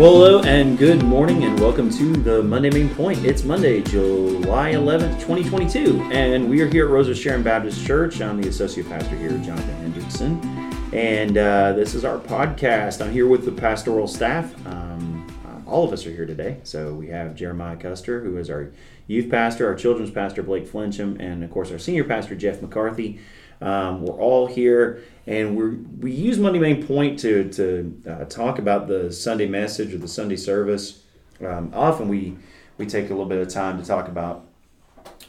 Well, hello and good morning, and welcome to the Monday Main Point. It's Monday, July 11th, 2022, and we are here at Rose of Sharon Baptist Church. I'm the associate pastor here, Jonathan Hendrickson, and uh, this is our podcast. I'm here with the pastoral staff. Um, uh, all of us are here today. So we have Jeremiah Custer, who is our youth pastor, our children's pastor, Blake Flincham, and of course, our senior pastor, Jeff McCarthy. Um, we're all here, and we we use Monday Main Point to to uh, talk about the Sunday message or the Sunday service. Um, often we we take a little bit of time to talk about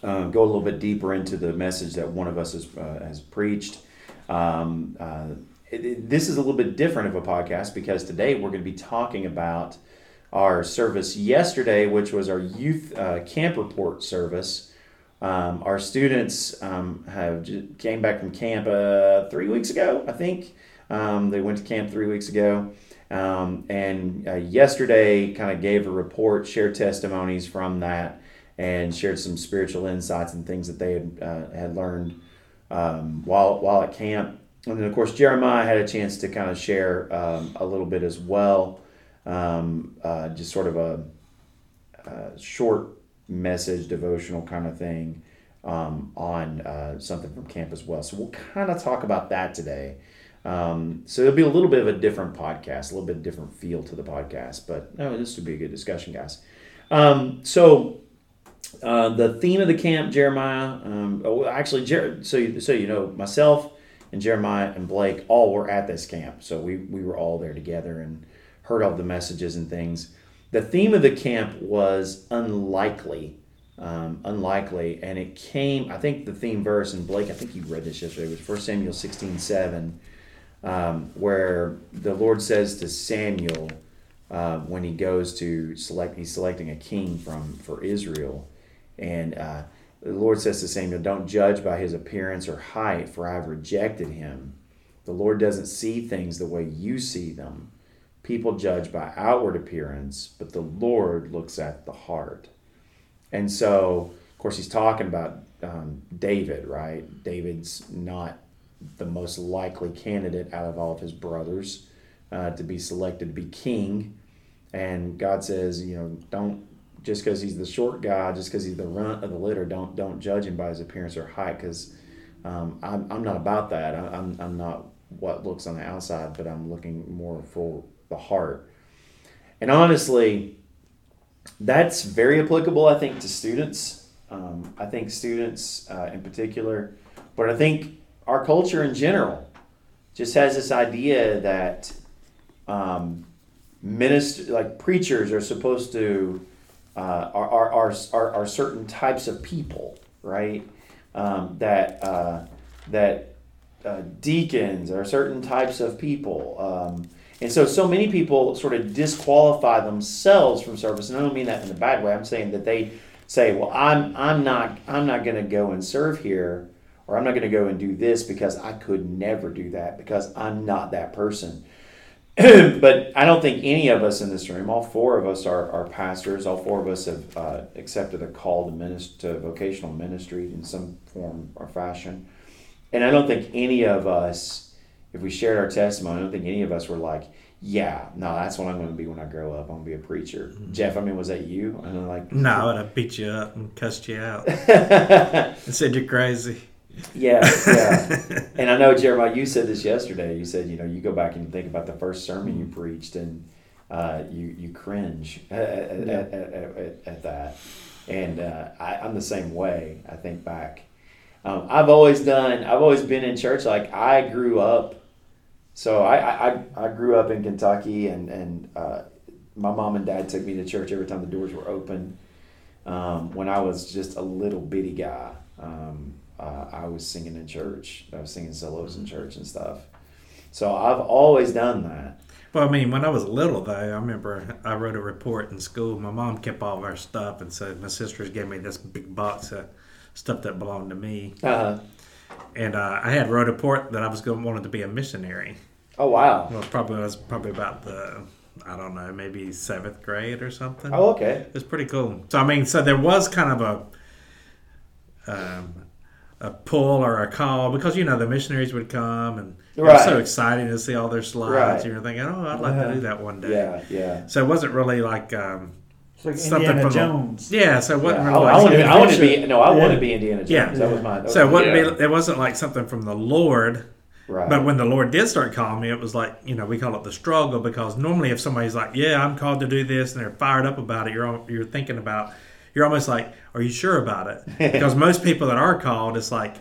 uh, go a little bit deeper into the message that one of us has uh, has preached. Um, uh, it, it, this is a little bit different of a podcast because today we're going to be talking about our service yesterday, which was our youth uh, camp report service. Um, our students um, have came back from camp uh, three weeks ago, I think. Um, they went to camp three weeks ago, um, and uh, yesterday kind of gave a report, shared testimonies from that, and shared some spiritual insights and things that they had uh, had learned um, while while at camp. And then of course Jeremiah had a chance to kind of share um, a little bit as well, uh, just sort of a, a short message devotional kind of thing um, on uh, something from camp as well. So we'll kind of talk about that today. Um, so it'll be a little bit of a different podcast, a little bit different feel to the podcast, but no, this would be a good discussion, guys. Um, so uh, the theme of the camp, Jeremiah. Um, oh, actually, Jer- so you, so you know, myself and Jeremiah and Blake all were at this camp, so we we were all there together and heard all the messages and things. The theme of the camp was unlikely. Um, unlikely, and it came. I think the theme verse, and Blake, I think you read this yesterday, was 1 Samuel 16 7, um, where the Lord says to Samuel uh, when he goes to select, he's selecting a king from for Israel, and uh, the Lord says to Samuel, Don't judge by his appearance or height, for I have rejected him. The Lord doesn't see things the way you see them. People judge by outward appearance, but the Lord looks at the heart. And so, of course, he's talking about um, David, right? David's not the most likely candidate out of all of his brothers uh, to be selected to be king. And God says, you know, don't just because he's the short guy, just because he's the runt of the litter, don't don't judge him by his appearance or height, because um, I'm, I'm not about that. I, I'm, I'm not what looks on the outside, but I'm looking more for the heart. And honestly, that's very applicable, I think, to students. Um, I think students uh, in particular, but I think our culture in general just has this idea that um, minister, like preachers, are supposed to uh, are, are, are, are, certain types of people, right? Um, that uh, that uh, deacons are certain types of people. Um, and so, so many people sort of disqualify themselves from service. And I don't mean that in a bad way. I'm saying that they say, "Well, I'm I'm not I'm not going to go and serve here, or I'm not going to go and do this because I could never do that because I'm not that person." but I don't think any of us in this room, all four of us are, are pastors. All four of us have uh, accepted a call to, minister, to vocational ministry in some form or fashion. And I don't think any of us if we shared our testimony, I don't think any of us were like, yeah, no, that's what I'm going to be when I grow up. I'm going to be a preacher. Mm-hmm. Jeff, I mean, was that you? And I'm like, no, I would have beat you up and cussed you out and said you're crazy. Yeah, yeah. and I know Jeremiah, you said this yesterday. You said, you know, you go back and think about the first sermon you preached, and uh, you you cringe at, yeah. at, at, at, that. And uh, I, I'm the same way. I think back. Um, I've always done. I've always been in church. Like I grew up so I, I, I grew up in Kentucky, and and uh, my mom and dad took me to church every time the doors were open. Um, when I was just a little bitty guy, um, uh, I was singing in church. I was singing solos in church and stuff. So I've always done that. Well, I mean, when I was little, though, I remember I wrote a report in school. My mom kept all of our stuff, and so my sisters gave me this big box of stuff that belonged to me. Uh-huh and uh, I had wrote a report that I was going wanted to be a missionary. Oh wow! Well, probably was probably about the I don't know maybe seventh grade or something. Oh okay. It was pretty cool. So I mean, so there was kind of a um, a pull or a call because you know the missionaries would come and right. it was so exciting to see all their slides. Right. You're thinking, oh, I'd like yeah. to do that one day. Yeah, yeah. So it wasn't really like. Um, like something Indiana from Jones. The, yeah, so it wasn't yeah, really. I, like I wanted to be. No, I yeah. wanted to be Indiana Jones. Yeah. that was my. so it wasn't. Be, it wasn't like something from the Lord. Right. But when the Lord did start calling me, it was like you know we call it the struggle because normally if somebody's like, yeah, I'm called to do this, and they're fired up about it, you're you're thinking about, you're almost like, are you sure about it? because most people that are called, it's like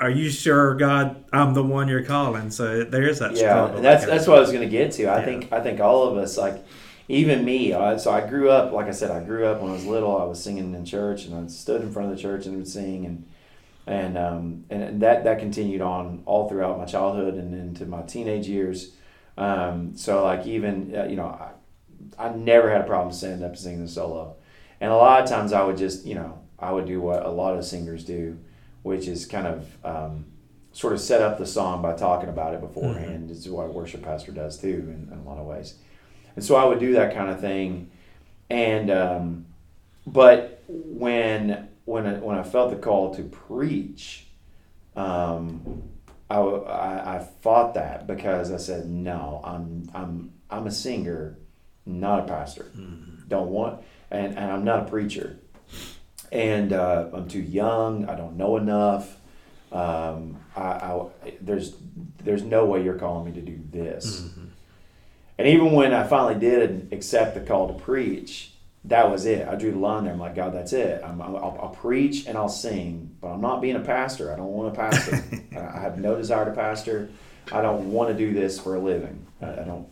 are you sure God I'm the one you're calling? So there's that struggle. yeah, struggle. that's that's what I was going to get to. I yeah. think I think all of us like even me. I, so I grew up like I said. I grew up when I was little. I was singing in church and I stood in front of the church and would sing and and um, and that that continued on all throughout my childhood and into my teenage years. Um, so like even uh, you know I, I never had a problem standing up and singing the solo, and a lot of times I would just you know I would do what a lot of singers do which is kind of um, sort of set up the song by talking about it beforehand. Mm-hmm. This is what a worship pastor does too, in, in, a lot of ways. And so I would do that kind of thing, and um, but when when I, when I felt the call to preach, um, I, I, I fought that because I said no, I'm I'm I'm a singer, not a pastor. Mm-hmm. Don't want and, and I'm not a preacher and uh, I'm too young. I don't know enough. Um, I, I, there's there's no way you're calling me to do this. Mm-hmm. And even when I finally did accept the call to preach, that was it. I drew the line there. I'm like, God, that's it. i will I'll preach and I'll sing, but I'm not being a pastor. I don't want to pastor. I have no desire to pastor. I don't want to do this for a living. I, I don't.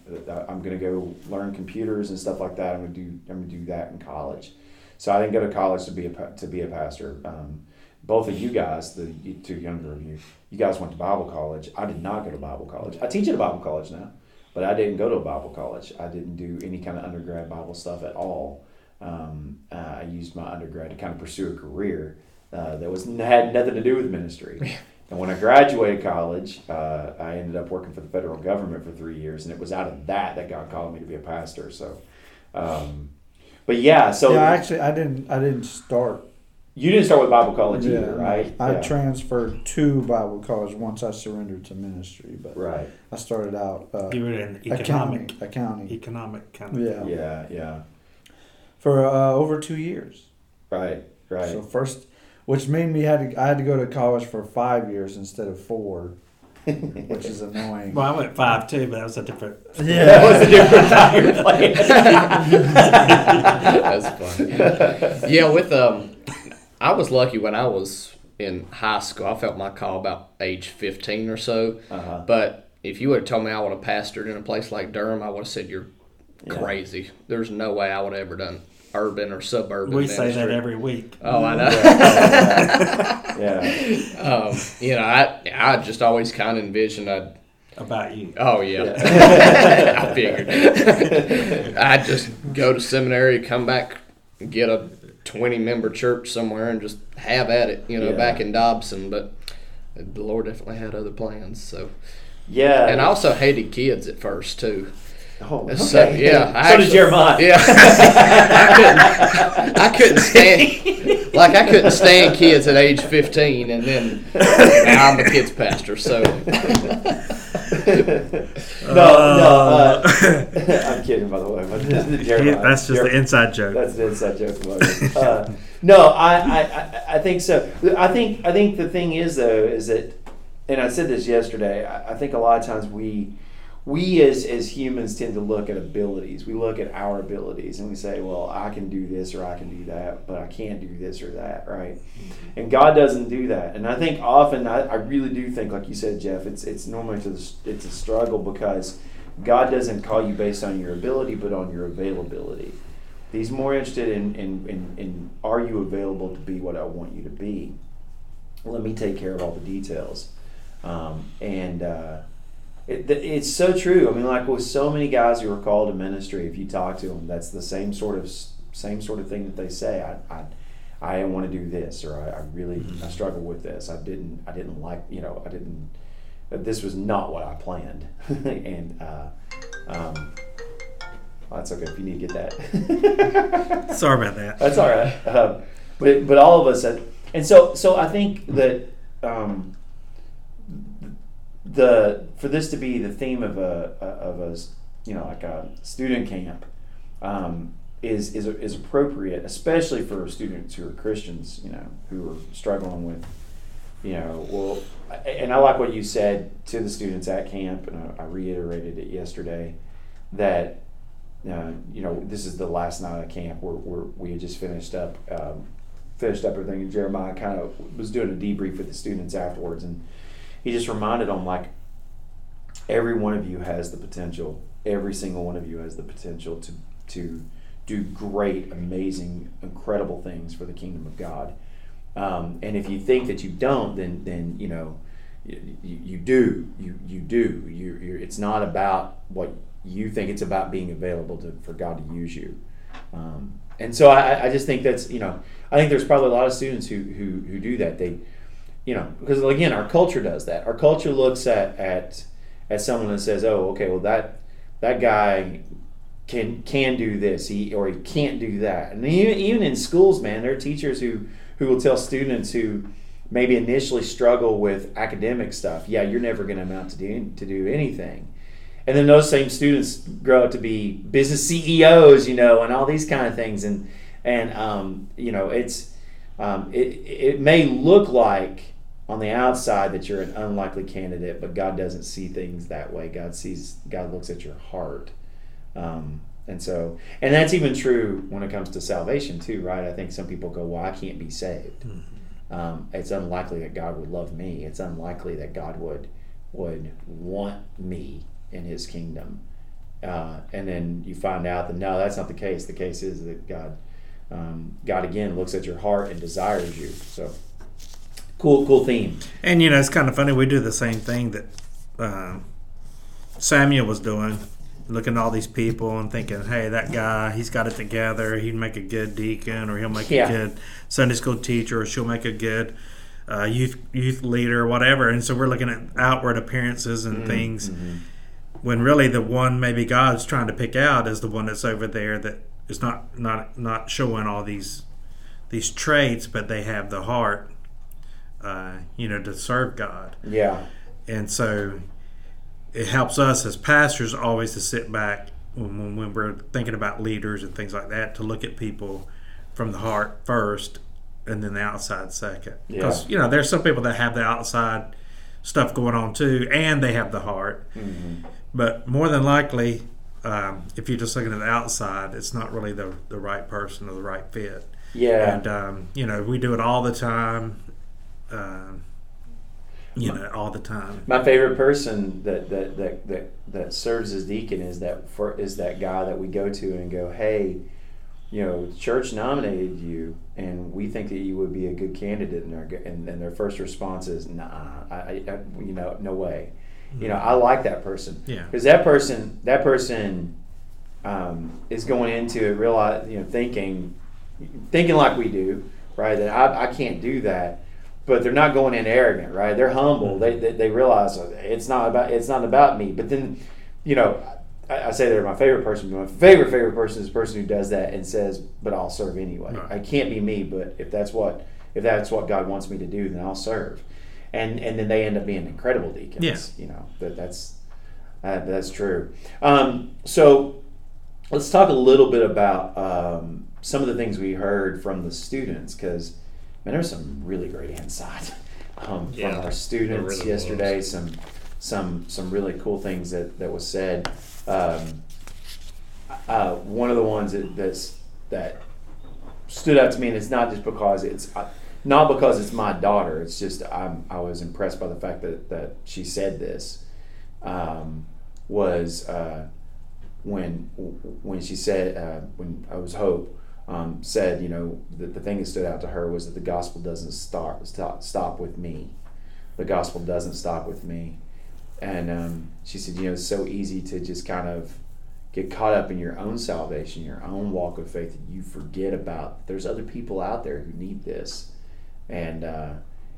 I'm going to go learn computers and stuff like that. I'm going to do. I'm going to do that in college. So I didn't go to college to be a to be a pastor. Um, both of you guys, the two younger of you, you guys went to Bible college. I did not go to Bible college. I teach at a Bible college now, but I didn't go to a Bible college. I didn't do any kind of undergrad Bible stuff at all. Um, uh, I used my undergrad to kind of pursue a career uh, that was had nothing to do with ministry. And when I graduated college, uh, I ended up working for the federal government for three years, and it was out of that that God called me to be a pastor. So, um, but yeah, so yeah, actually, I didn't. I didn't start. You didn't start with Bible college yeah, either, right? I yeah. transferred to Bible college once I surrendered to ministry, but right. I started out. Uh, you were in economic, accounting, accounting, economic kind Yeah, yeah, yeah. For uh, over two years. Right, right. So first, which made me had to I had to go to college for five years instead of four which is annoying. Well, I went five too, but that was a different. Yeah, that was a different time playing. That's funny. Yeah, with um, I was lucky when I was in high school. I felt my call about age fifteen or so. Uh-huh. But if you would have told me I would have pastored in a place like Durham, I would have said you're crazy. There's no way I would have ever done urban or suburban. We ministry. say that every week. Oh, I know. yeah. yeah. Um, you know, I I just always kind of envisioned I'd about you. Oh yeah, yeah. I figured. I'd just go to seminary, come back, get a twenty member church somewhere, and just have at it. You know, yeah. back in Dobson, but the Lord definitely had other plans. So yeah, and I also hated kids at first too. Oh, okay. So, yeah. I so actually, did Jeremiah. Yeah. I couldn't. I couldn't stand. Like I couldn't stand kids at age fifteen, and then now I'm a kids pastor. So. no, no. Uh, I'm kidding, by the way. But Jeremiah. That's just Jeremiah. the inside joke. That's the inside joke. Uh, no, I, I, I think so. I think, I think the thing is though is that, and I said this yesterday. I, I think a lot of times we we as as humans tend to look at abilities. We look at our abilities and we say, "Well, I can do this or I can do that, but I can't do this or that." Right? Mm-hmm. And God doesn't do that. And I think often, I, I really do think, like you said, Jeff, it's it's normally to the, it's a struggle because God doesn't call you based on your ability, but on your availability. He's more interested in in, in, in are you available to be what I want you to be. Let me take care of all the details. Um, and uh, it, it's so true. I mean, like with so many guys who are called to ministry, if you talk to them, that's the same sort of same sort of thing that they say. I, I, I want to do this, or I, I really mm-hmm. I struggle with this. I didn't I didn't like you know I didn't. This was not what I planned, and uh, um, well, that's okay if you need to get that. Sorry about that. That's all right. Um, but but all of us, and so so I think that um, the for this to be the theme of a of a you know like a student camp um, is is is appropriate, especially for students who are Christians, you know, who are struggling with, you know, well, and I like what you said to the students at camp, and I, reiterated it yesterday, that uh, you know this is the last night of camp. Where, where we had just finished up um, finished up everything, and Jeremiah kind of was doing a debrief with the students afterwards, and he just reminded them like every one of you has the potential, every single one of you has the potential to to do great, amazing, incredible things for the kingdom of God. Um, and if you think that you don't, then then you know you, you do you you do you you're, it's not about what you think it's about being available to, for God to use you. Um, and so I, I just think that's you know I think there's probably a lot of students who who, who do that they you know because again our culture does that. Our culture looks at at at someone and says oh okay well that that guy can can do this he or he can't do that. And even, even in schools man there are teachers who who will tell students who maybe initially struggle with academic stuff yeah you're never going to amount to do to do anything. And then those same students grow up to be business CEOs you know and all these kind of things. And and um, you know it's um, it, it may look like on the outside that you're an unlikely candidate but God doesn't see things that way God sees God looks at your heart um, and so, and that's even true when it comes to salvation too, right? I think some people go, "Well, I can't be saved. Mm-hmm. Um, it's unlikely that God would love me. It's unlikely that God would would want me in His kingdom." Uh, and then you find out that no, that's not the case. The case is that God, um, God again looks at your heart and desires you. So, cool, cool theme. And you know, it's kind of funny. We do the same thing that uh, Samuel was doing looking at all these people and thinking, hey, that guy, he's got it together. He'd make a good deacon, or he'll make yeah. a good Sunday school teacher, or she'll make a good uh, youth youth leader, or whatever. And so we're looking at outward appearances and mm-hmm. things, mm-hmm. when really the one maybe God's trying to pick out is the one that's over there that is not not not showing all these these traits, but they have the heart, uh, you know, to serve God. Yeah. And so it helps us as pastors always to sit back when, when we're thinking about leaders and things like that to look at people from the heart first and then the outside second. Because yeah. you know there's some people that have the outside stuff going on too, and they have the heart. Mm-hmm. But more than likely, um, if you're just looking at the outside, it's not really the the right person or the right fit. Yeah. And um, you know we do it all the time. Um, you know, all the time. My favorite person that that that that, that serves as deacon is that for, is that guy that we go to and go, hey, you know, church nominated you, and we think that you would be a good candidate. And their and, and their first response is, nah, I, I you know, no way. Mm-hmm. You know, I like that person. Yeah. Because that person, that person, um, is going into it, realize, you know, thinking, thinking like we do, right? That I, I can't do that but they're not going in arrogant, right? They're humble. They, they, they realize it's not about it's not about me. But then, you know, I, I, say they're my favorite person. But my favorite favorite person is the person who does that and says, "But I'll serve anyway. Right. I can't be me, but if that's what if that's what God wants me to do, then I'll serve." And and then they end up being incredible deacons. Yeah. You know, but that's uh, that's true. Um, so let's talk a little bit about um, some of the things we heard from the students because man, there was some really great insight um, yeah, from our students really yesterday. Was. Some some some really cool things that, that was said. Um, uh, one of the ones that that's, that stood out to me, and it's not just because it's uh, not because it's my daughter. It's just I'm, I was impressed by the fact that that she said this. Um, was uh, when when she said uh, when I was Hope um, said, you know, the, the thing that stood out to her was that the gospel doesn't start stop, stop with me. The gospel doesn't stop with me. And um, she said, you know, it's so easy to just kind of get caught up in your own salvation, your own walk of faith, that you forget about there's other people out there who need this, and uh,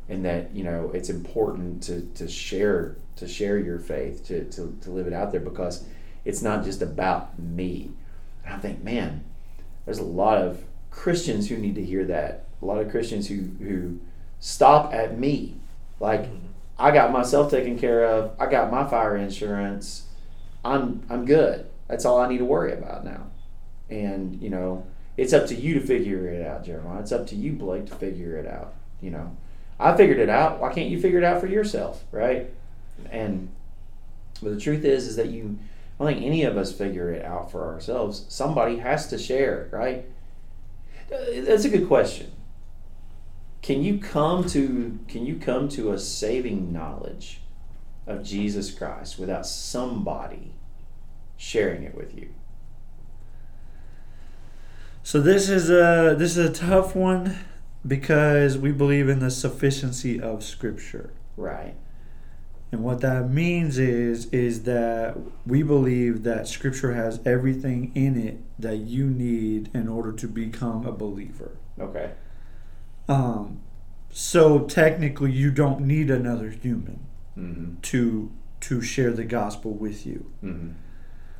and that you know it's important to to share to share your faith, to to, to live it out there because it's not just about me. And I think, man, there's a lot of Christians who need to hear that. A lot of Christians who who stop at me, Like, I got myself taken care of. I got my fire insurance. I'm I'm good. That's all I need to worry about now. And you know, it's up to you to figure it out, Jeremiah. It's up to you, Blake, to figure it out. You know, I figured it out. Why can't you figure it out for yourself, right? And but the truth is, is that you. I don't think any of us figure it out for ourselves. Somebody has to share right? That's a good question. Can you come to can you come to a saving knowledge of Jesus Christ without somebody sharing it with you? So this is a this is a tough one because we believe in the sufficiency of Scripture. Right. And what that means is is that we believe that Scripture has everything in it that you need in order to become a believer. Okay. Um, so technically, you don't need another human Mm-hmm. to to share the gospel with you. Mm-hmm.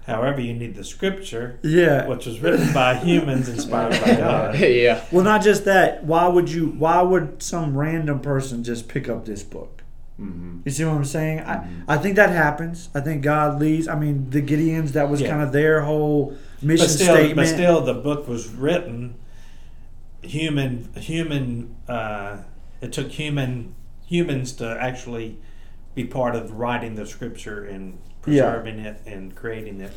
However, you need the scripture, Yeah. which was written by humans, inspired by God. yeah. Well, not just that. Why would you? Why would some random person just pick up this book? Mm-hmm. You see what I'm saying? Mhm. I, I think that happens. I think God leads. I mean, the Gideons. That was Yeah. kind of their whole mission But still, statement. but still, the book was written. Human, human. Uh, it took human humans to actually be part of writing the scripture and Yeah. preserving it and creating it.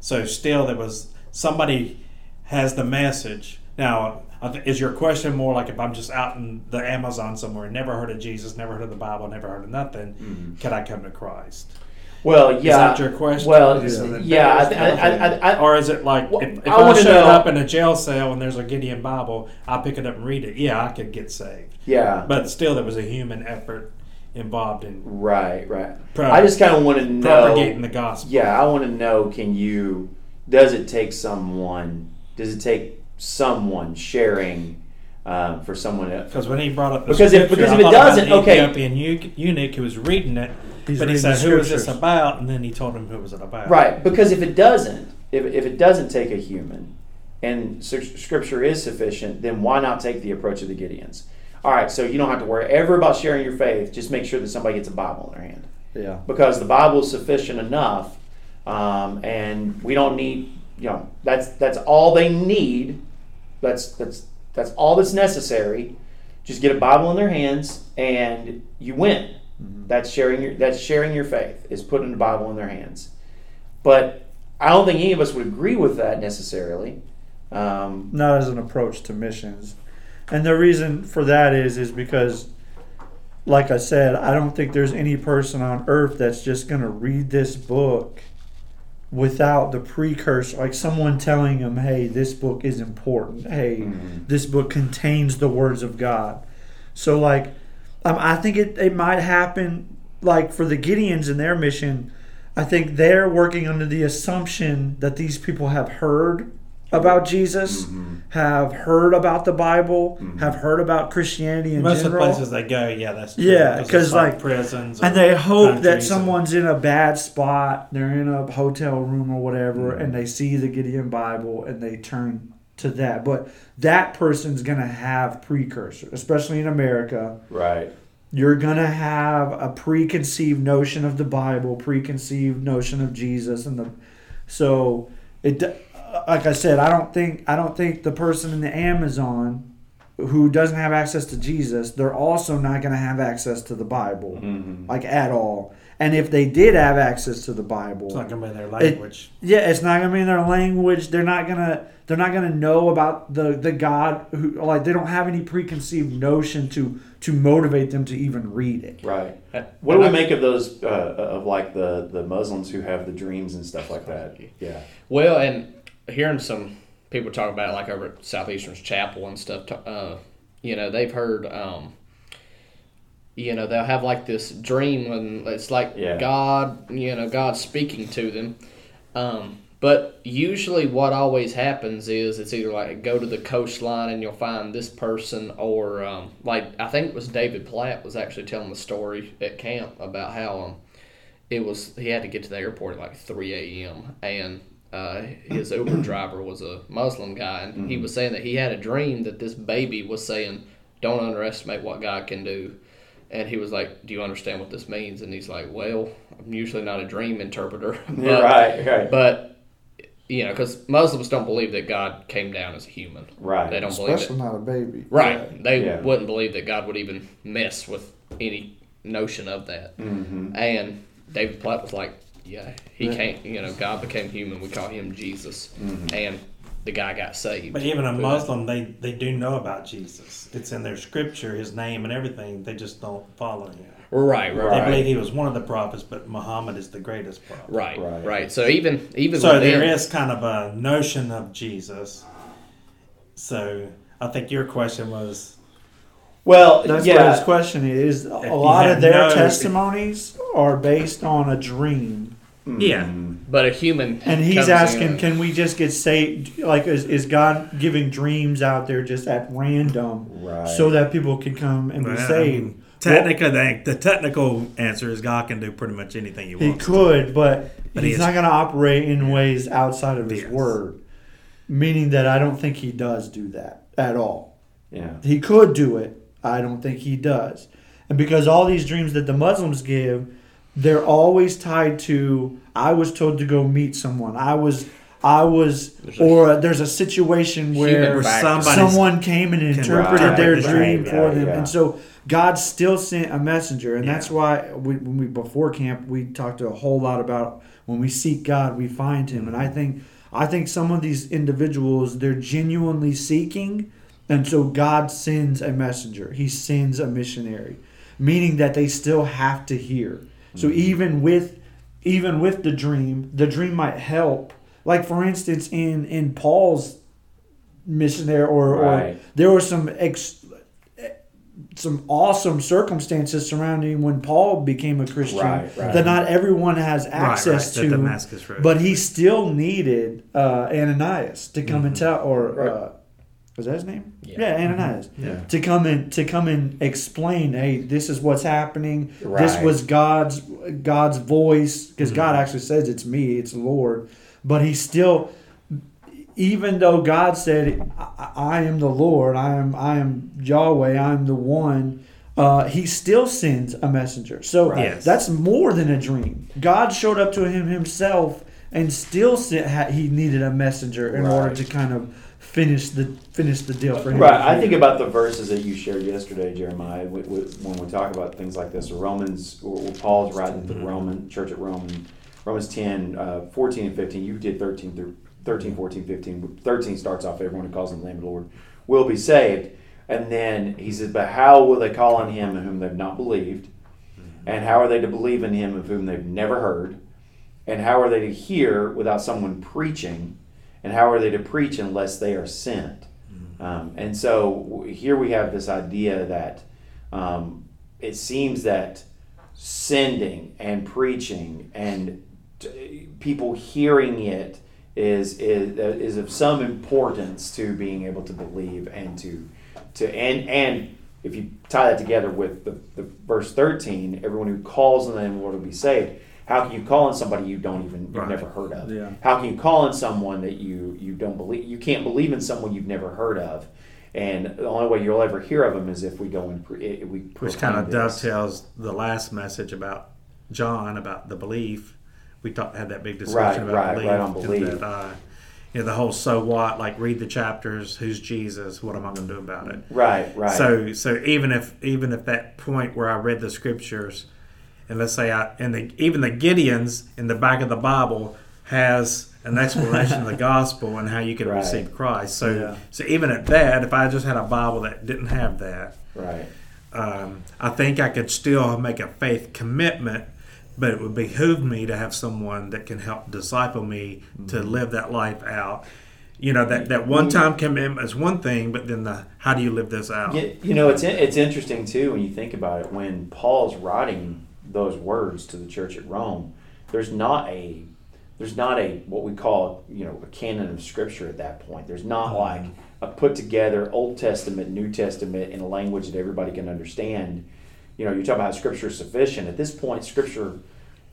So still, there was somebody has the message. Now, th- is your question more like if I'm just out in the Amazon somewhere, never heard of Jesus, never heard of the Bible, never heard of nothing, Mhm. can I come to Christ? Well, yeah. Is that your question? Well, Yeah. Yeah. I, that is I, I. I, I, or is it like Well, if, if I I, wanna showed up in a jail cell and there's a Gideon Bible, I pick it up and read it. Yeah, I could get saved, yeah. but still, there was a human effort involved in Right. Right. pro- I just kind of want to know. propagating the gospel. Yeah, I want to know. Can you? Does it take someone? Does it take someone sharing um, for someone? To, Because when he brought up the Because if- because if it thought about doesn't, okay. Ethiopian eu- eunuch who was reading it, He's but he reading said, "Who is this about?" And then he told him who was it about. Right, because if it doesn't, if, if it doesn't take a human, and Scripture is sufficient, then why not take the approach of the Gideons? All right, so you don't have to worry ever about sharing your faith. Just make sure that somebody gets a Bible in their hand, yeah. because the Bible is sufficient enough, um, and we don't need. You know, that's that's all they need. That's that's that's all that's necessary. Just get a Bible in their hands, and you win. That's sharing your that's sharing your faith is putting the Bible in their hands. But I don't think any of us would agree with that necessarily. Um, Not as an approach to missions, and the reason for that is is because, like I said, I don't think there's any person on earth that's just gonna read this book without the precursor, like someone telling them, "Hey, this book is important. Hey, Mhm. this book contains the words of God." So, like, um, I think it, it might happen, like for the Gideons in their mission. I think they're working under the assumption that these people have heard about Jesus, Mhm. have heard about the Bible, Mhm. have heard about Christianity in Most general. of the places they go, yeah, that's true. Yeah, because like- prisons, and they hope that countries and- someone's in a bad spot, they're in a hotel room or whatever, Mhm. and they see the Gideon Bible and they turn to that. But that person's going to have precursor, especially in America. right. You're going to have a preconceived notion of the Bible, preconceived notion of Jesus and the so it d- like I said, I don't think I don't think the person in the Amazon who doesn't have access to Jesus, they're also not going to have access to the Bible Mhm. like at all. And if they did have access to the Bible, It's not going to be their language. yeah, it's not gonna be in their language. They're not gonna they're not gonna know about the the God who like they don't have any preconceived notion to to motivate them to even read it. Right. And What do we make of those uh, of like the the Muslims who have the dreams and stuff like that? Yeah. Well, and hearing some people talk about it, like over at Southeastern's Chapel and stuff, uh, you know, they've heard, um, you know, they'll have like this dream and it's like Yeah. God, you know, God speaking to them. Um, but usually what always happens is it's either like go to the coastline and you'll find this person or um, like I think it was David Platt was actually telling the story at camp about how um, it was he had to get to the airport at like 3 a.m. and uh, his Uber driver was a Muslim guy and he was saying that he had a dream that this baby was saying don't underestimate what God can do And he was like, "Do you understand what this means?" And he's like, "Well, I'm usually not a dream interpreter, but, right, right. But you know, because Muslims don't believe that God came down as a human. Right. They don't believe Especially not a baby. Right. Yeah. They Yeah. wouldn't believe that God would even mess with any notion of that. Mm-hmm. And David Platt was like, "Yeah, he Yeah. can't. You know, God became human. We call him Jesus." Mm-hmm. And the guy got saved. But even a through. Muslim, they, they do know about Jesus. It's in their scripture, his name and everything. They just don't follow him. Right. Right. They Right. believe he was one of the prophets, but Muhammad is the greatest prophet. Right, Right. right, So even even So within, there is kind of a notion of Jesus. So I think your question was Well, That's yeah. what his question is. A lot of their no- testimonies are based on a dream. Yeah. Hmm. but a human. And he's comes asking, in- can we just get saved? Like, is, is God giving dreams out there just at random Right. so that people can come and be Well, I saved? mean, technically, the, the technical answer is God can do pretty much anything he wants. He wants. could, but, But he's he is- not going to operate in ways outside of his Yes. word. Meaning that I don't think he does do that at all. yeah. He could do it. I don't think he does. And because all these dreams that the Muslims give, they're always tied to I was told to go meet someone. I was I was There's a or there's a situation where somebody- someone came and interpreted Right, their right, dream yeah, for them. yeah. And so God still sent a messenger. And that's why we, when we before camp we talked a whole lot about when we seek God, we find him. And I mm-hmm. think I think some of these individuals they're genuinely seeking and so God sends a messenger. He sends a missionary, meaning that they still have to hear. So even with even with the dream, the dream might help. Like for instance, in in Paul's missionary, or, Right. or there were some ex, some awesome circumstances surrounding when Paul became a Christian Right, right. that not everyone has access to. But he still needed uh, Ananias to come and tell, or uh, was that his name? Yeah. Ananias Yeah. to come and to come and explain. Hey, this is what's happening. This was God's God's voice because God actually says it's me, it's the Lord. But he still, even though God said, I, "I am the Lord, I am I am Yahweh, I am the one." Uh, he still sends a messenger. So Right. Yes. that's more than a dream. God showed up to him himself and still sent, ha- he needed a messenger in order to kind of finish the finish the deal for him. Right. I think about the verses that you shared yesterday, Jeremiah, wi- wi- when we talk about things like this. Romans, or or Paul's writing to the Mm-hmm. Roman church at Rome, and Romans 10, uh, 14 and 15. You did 13 through 13, 14, 15. 13 starts off, everyone who calls on the name of the Lord will be saved. And then he says, But how will they call on him in whom they've not believed? And how are they to believe in him of whom they've never heard? And how are they to hear without someone preaching? And how are they to preach unless they are sent? Um, and so here we have this idea that um, it seems that sending and preaching and t- people hearing it is, is is of some importance to being able to believe and to to and and if you tie that together with the, the verse 13 everyone who calls on the name of the lord will be saved how can you call on somebody you don't even you've Right. never heard of Yeah. how can you call on someone that you you don't believe you can't believe in someone you've never heard of and the only way you'll ever hear of them is if we go and pre- we which kind of dovetails the last message about John about the belief. We talked had that big discussion Right, about right, belief. right on and belief. That, uh, you know, the whole so what, like read the chapters, who's Jesus, what am I going to do about it? right right So so even if even if that point where I read the scriptures, and let's say I and the even the Gideons in the back of the Bible has an explanation of the gospel and how you can Right. receive Christ. So Yeah. so even at that, if I just had a Bible that didn't have that, right um, I think I could still make a faith commitment, but it would behoove me to have someone that can help disciple me to Mm-hmm. live that life out. You know that that one time commitment is one thing, but then the how do you live this out? You, you know, it's it's interesting too when you think about it. When Paul's writing those words to the church at Rome, there's not a there's not a what we call you know a canon of scripture at that point. There's not like a put together Old Testament, New Testament in a language that everybody can understand. You know, you talk about scripture is sufficient. At this point, scripture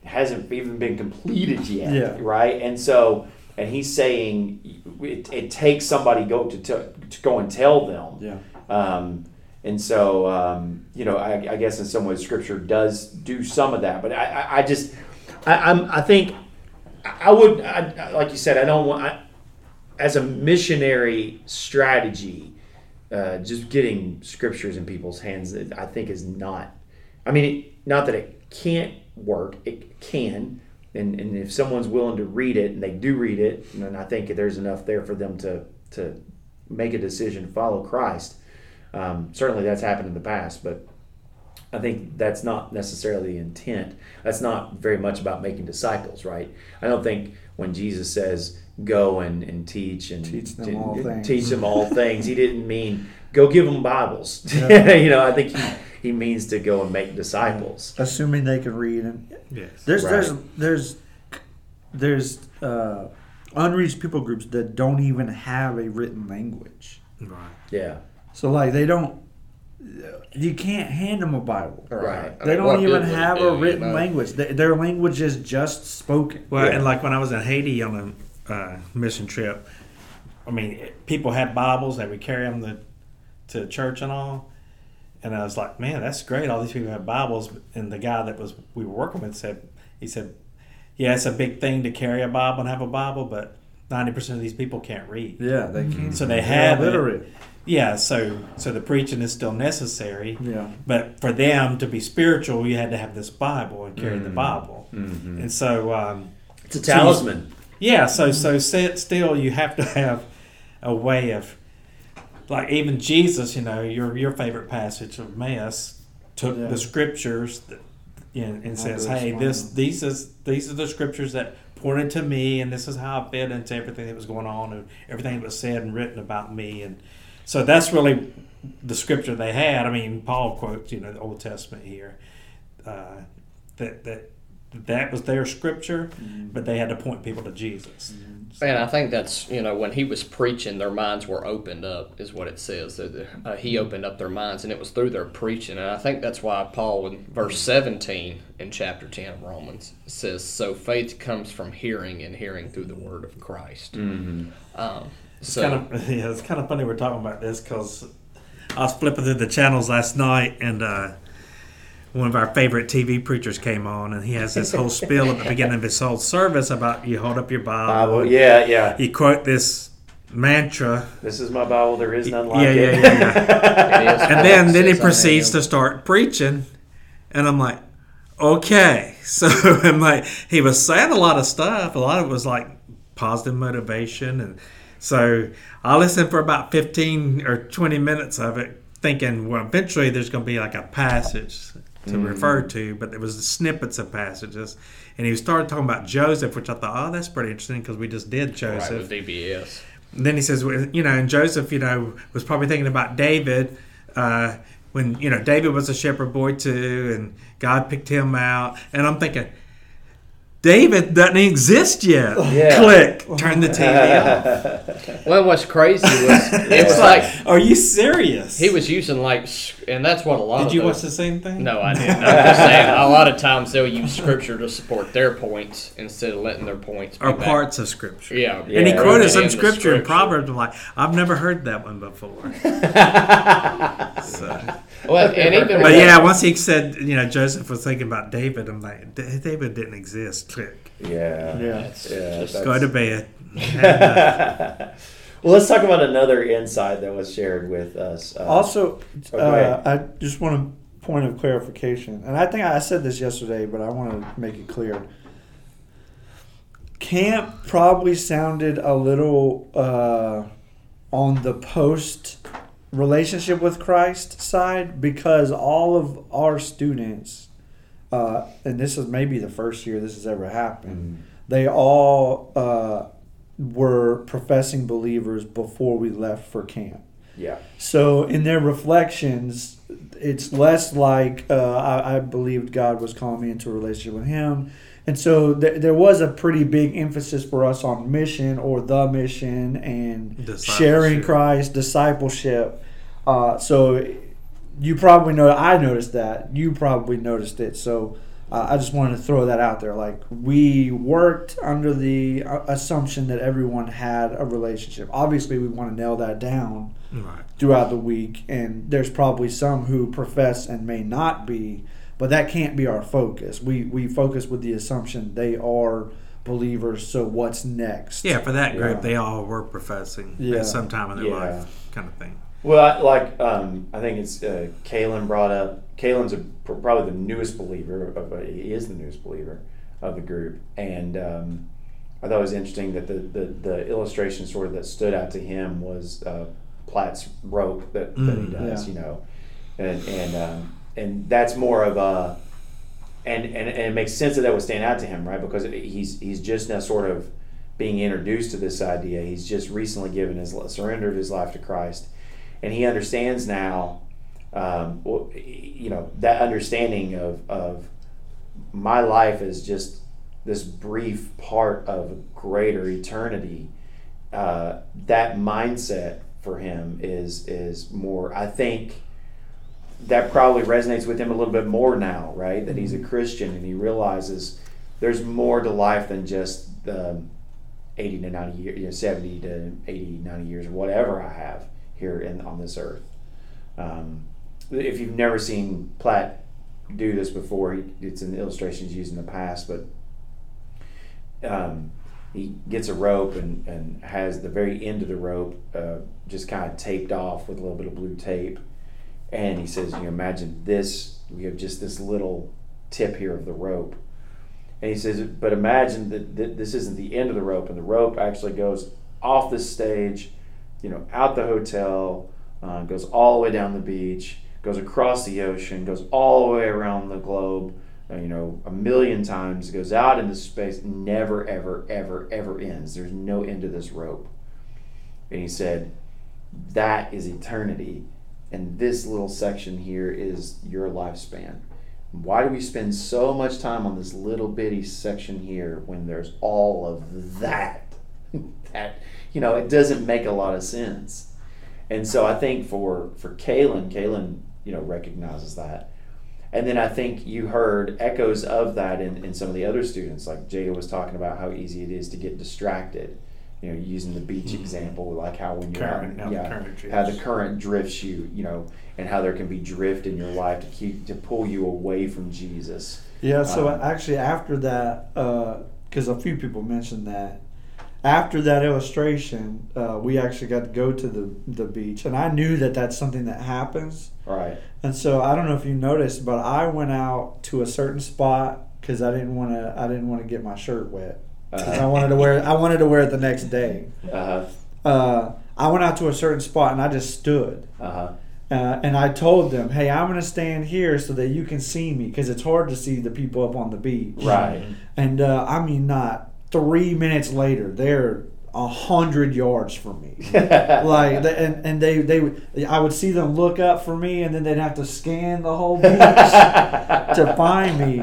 hasn't even been completed yet, Yeah. right? And so, and he's saying it, it takes somebody go to, to to go and tell them Yeah. um, And so, um, you know, I, I, guess in some ways, Scripture does do some of that. But I, I, I just, I, am I think, I would, I, like you said, I don't want, as a missionary strategy, uh, just getting scriptures in people's hands, I think is not. I mean, not that it can't work; it can, and and if someone's willing to read it and they do read it, then I think there's enough there for them to to make a decision to follow Christ. Um, certainly, that's happened in the past, but I think that's not necessarily the intent. That's not very much about making disciples, right? I don't think when Jesus says go and, and teach and teach them all things. Teach them all things. He didn't mean go give them Bibles. Yeah. you know, I think he, he means to go and make disciples. Assuming they can read and yes. There's right. there's there's there's uh, unreached people groups that don't even have a written language. Right. Yeah. So like they don't you can't hand them a Bible. Right. They don't even have a written you know? language. Their language is just spoken. Well, yeah. and like when I was in Haiti on a uh, mission trip, I mean, people had Bibles. They would carry them to, to church and all. And I was like, man, that's great. All these people have Bibles. And the guy that was we were working with said, he said, yeah, it's a big thing to carry a Bible and have a Bible, but ninety percent of these people can't read. Yeah, they can't. So they have literate. Yeah, so so the preaching is still necessary. Yeah. But for them to be spiritual, you had to have this Bible and carry mm-hmm. the Bible. Mm-hmm. And so um, it's a talisman. So yeah. So so still you have to have a way of like even Jesus. You know your your favorite passage of Mass took yeah. the scriptures that, you know, and says, "Hey, this these is these are the scriptures that pointed to me, and this is how I fit into everything that was going on and everything that was said and written about me." And so that's really the scripture they had. I mean, Paul quotes, you know, the Old Testament here. Uh, that that that was their scripture, mm-hmm. but they had to point people to Jesus. Mm-hmm. And I think that's you know when he was preaching, their minds were opened up, is what it says. That uh, he mm-hmm. opened up their minds, and it was through their preaching. And I think that's why Paul, in verse seventeen in chapter ten of Romans, says, "So faith comes from hearing, and hearing through the word of Christ." Mm-hmm. Um, it's so, kind of yeah, it's kind of funny we're talking about this because I was flipping through the channels last night and uh, one of our favorite TV preachers came on and he has this whole spiel at the beginning of his whole service about you hold up your Bible. Bible yeah, yeah. He quote this mantra. This is my Bible. There is none like yeah, it. Yeah, yeah, yeah. and then then he proceeds to start preaching, and I'm like, okay. So I'm like, he was saying a lot of stuff. A lot of it was like positive motivation and so I listened for about 15 or 20 minutes of it, thinking, well, eventually there's going to be like a passage to mm. refer to, but there was snippets of passages. And he started talking about Joseph, which I thought, oh, that's pretty interesting because we just did Joseph. Right, DBS. And then he says, you know, and Joseph, you know, was probably thinking about David. Uh, when you know David was a shepherd boy too, and God picked him out, and I'm thinking, David doesn't exist yet. Yeah. Click. Turn the TV off. Well, what's crazy was it was like, like, are you serious? He was using like, and that's what a lot. Of. Did you those, watch the same thing? No, I didn't. I'm just saying. A lot of times they'll use scripture to support their points instead of letting their points. Or parts of scripture. Yeah. yeah. And he quoted some scripture, scripture, in Proverbs. I'm like, I've never heard that one before. so. Well, and even but yeah, once he said, you know, Joseph was thinking about David, I'm like, David didn't exist. Click. Yeah, yeah, yeah. Go to bed. Well, let's talk about another insight that was shared with us. Uh, also, oh, uh, I just want a point of clarification, and I think I said this yesterday, but I want to make it clear. Camp probably sounded a little uh, on the post relationship with Christ side because all of our students, uh, and this is maybe the first year this has ever happened, mm-hmm. they all uh, were professing believers before we left for camp. Yeah. So in their reflections, it's less like uh, I, I, believed God was calling me into a relationship with Him. And so th- there was a pretty big emphasis for us on mission or the mission and sharing Christ, discipleship. Uh, so you probably know, I noticed that. You probably noticed it. So uh, I just wanted to throw that out there. Like we worked under the uh, assumption that everyone had a relationship. Obviously, we want to nail that down right. throughout the week, and there's probably some who profess and may not be, but that can't be our focus. We we focus with the assumption they are believers. So what's next? Yeah, for that group, yeah. they all were professing yeah. at some time in their yeah. life, kind of thing. Well, I, like um, I think it's uh, Kalen brought up. Kalen's a, probably the newest believer. Of, he is the newest believer of the group, and um, I thought it was interesting that the, the, the illustration sort of that stood out to him was uh, Platt's rope that, that he mm, does. Yeah. You know, and and um, and that's more of a and, and and it makes sense that that would stand out to him, right? Because he's he's just now sort of being introduced to this idea. He's just recently given his surrendered his life to Christ and he understands now. Um, you know that understanding of of my life is just this brief part of greater eternity. Uh, that mindset for him is is more. I think that probably resonates with him a little bit more now, right? That he's a mm-hmm. Christian and he realizes there's more to life than just the 80 to 90 years, you know, 70 to 80, 90 years, whatever I have here in, on this earth. Um, if you've never seen Platt do this before, he, it's an illustration he's used in the past, but um, he gets a rope and, and has the very end of the rope uh, just kind of taped off with a little bit of blue tape. And he says, you know, imagine this, we have just this little tip here of the rope. And he says, but imagine that, that this isn't the end of the rope, and the rope actually goes off the stage you know, out the hotel, uh, goes all the way down the beach, goes across the ocean, goes all the way around the globe, uh, you know, a million times, goes out into space, never, ever, ever, ever ends. There's no end to this rope. And he said, that is eternity. And this little section here is your lifespan. Why do we spend so much time on this little bitty section here when there's all of that? that you know, it doesn't make a lot of sense. And so I think for for Kalen, Kalen, you know, recognizes that. And then I think you heard echoes of that in, in some of the other students. Like Jada was talking about how easy it is to get distracted. You know, using the beach mm-hmm. example, like how when you're current, out, yeah, the how the current drifts you, you know, and how there can be drift in your life to keep to pull you away from Jesus. Yeah. So um, actually, after that, because uh, a few people mentioned that after that illustration, uh, we actually got to go to the, the beach, and I knew that that's something that happens. Right. And so I don't know if you noticed, but I went out to a certain spot because I didn't want to. I didn't want to get my shirt wet. Uh-huh. I wanted to wear. I wanted to wear it the next day. Uh-huh. Uh, I went out to a certain spot and I just stood. Uh-huh. Uh, and I told them, "Hey, I'm going to stand here so that you can see me because it's hard to see the people up on the beach." Right. And uh, I mean, not three minutes later, they're a hundred yards from me. like, and and they they would, I would see them look up for me, and then they'd have to scan the whole beach to find me.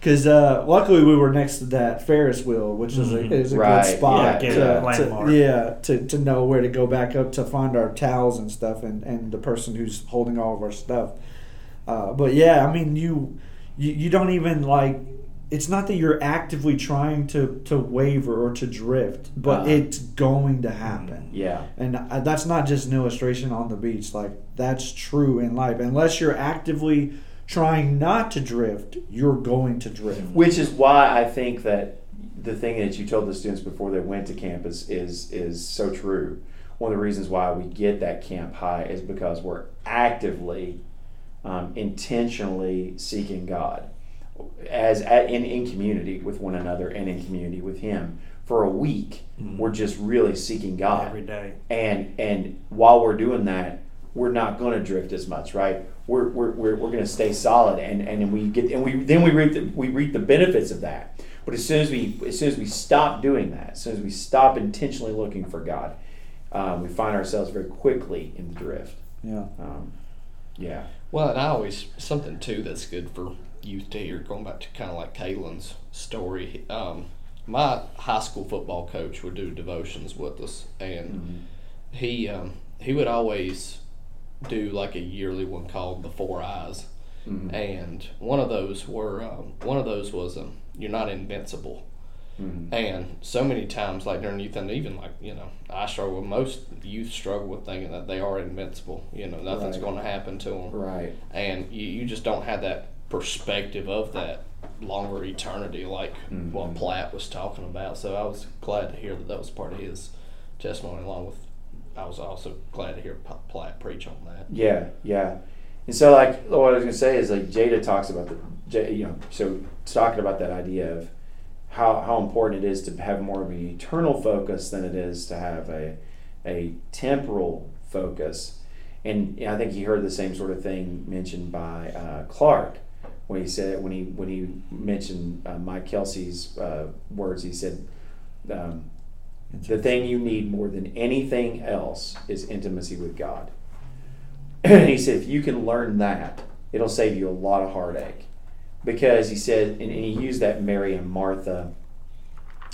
Because uh, uh, luckily we were next to that Ferris wheel, which is a, mm-hmm. is a right. good spot yeah, to, to, yeah, to, to know where to go back up to find our towels and stuff, and, and the person who's holding all of our stuff. Uh, but yeah, I mean, you, you you don't even like it's not that you're actively trying to to waver or to drift, but uh, it's going to happen. Yeah, and that's not just an illustration on the beach. Like that's true in life. Unless you're actively trying not to drift, you're going to drift. Which is why I think that the thing that you told the students before they went to campus is is so true. One of the reasons why we get that camp high is because we're actively, um, intentionally seeking God as at, in, in community with one another and in community with him. For a week mm-hmm. we're just really seeking god. Every day. And and while we're doing that we're not going to drift as much right? We're we're, we're, we're going to stay solid and and we get and we then we reap the, we reap the benefits of that. But as soon as we as soon as we stop doing that as soon as we stop intentionally looking for god um, we find ourselves very quickly in the drift. Yeah. Um, yeah. Well and i always something too that's good for youth to hear, going back to kind of like Kalen's story. Um, my high school football coach would do devotions with us, and mm-hmm. he um, he would always do like a yearly one called the Four Eyes, mm-hmm. and one of those were um, one of those was um, you're not invincible. Mm-hmm. And so many times, like during youth, and even like you know, I struggle. Most youth struggle with thinking that they are invincible. You know, nothing's right. going to happen to them. Right. And you, you just don't have that perspective of that longer eternity, like mm-hmm. what Platt was talking about. So I was glad to hear that that was part of his testimony, along with I was also glad to hear Platt preach on that. Yeah, yeah. And so, like, what I was gonna say is like Jada talks about the, you know, so talking about that idea of how how important it is to have more of an eternal focus than it is to have a a temporal focus. And I think you heard the same sort of thing mentioned by uh, Clark when he said when he when he mentioned uh, Mike Kelsey's uh, words. He said. Um, the thing you need more than anything else is intimacy with God. he said, if you can learn that, it'll save you a lot of heartache. Because he said, and, he used that Mary and Martha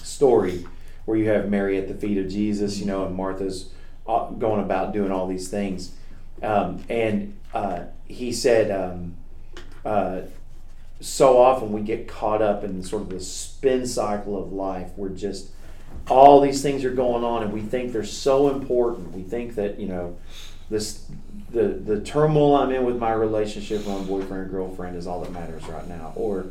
story where you have Mary at the feet of Jesus, you know, and Martha's uh, going about doing all these things. Um, and uh, he said, um, uh, so often we get caught up in sort of the spin cycle of life. We're just all these things are going on and we think they're so important. We think that, you know, this the the turmoil I'm in with my relationship with my boyfriend or girlfriend is all that matters right now. Or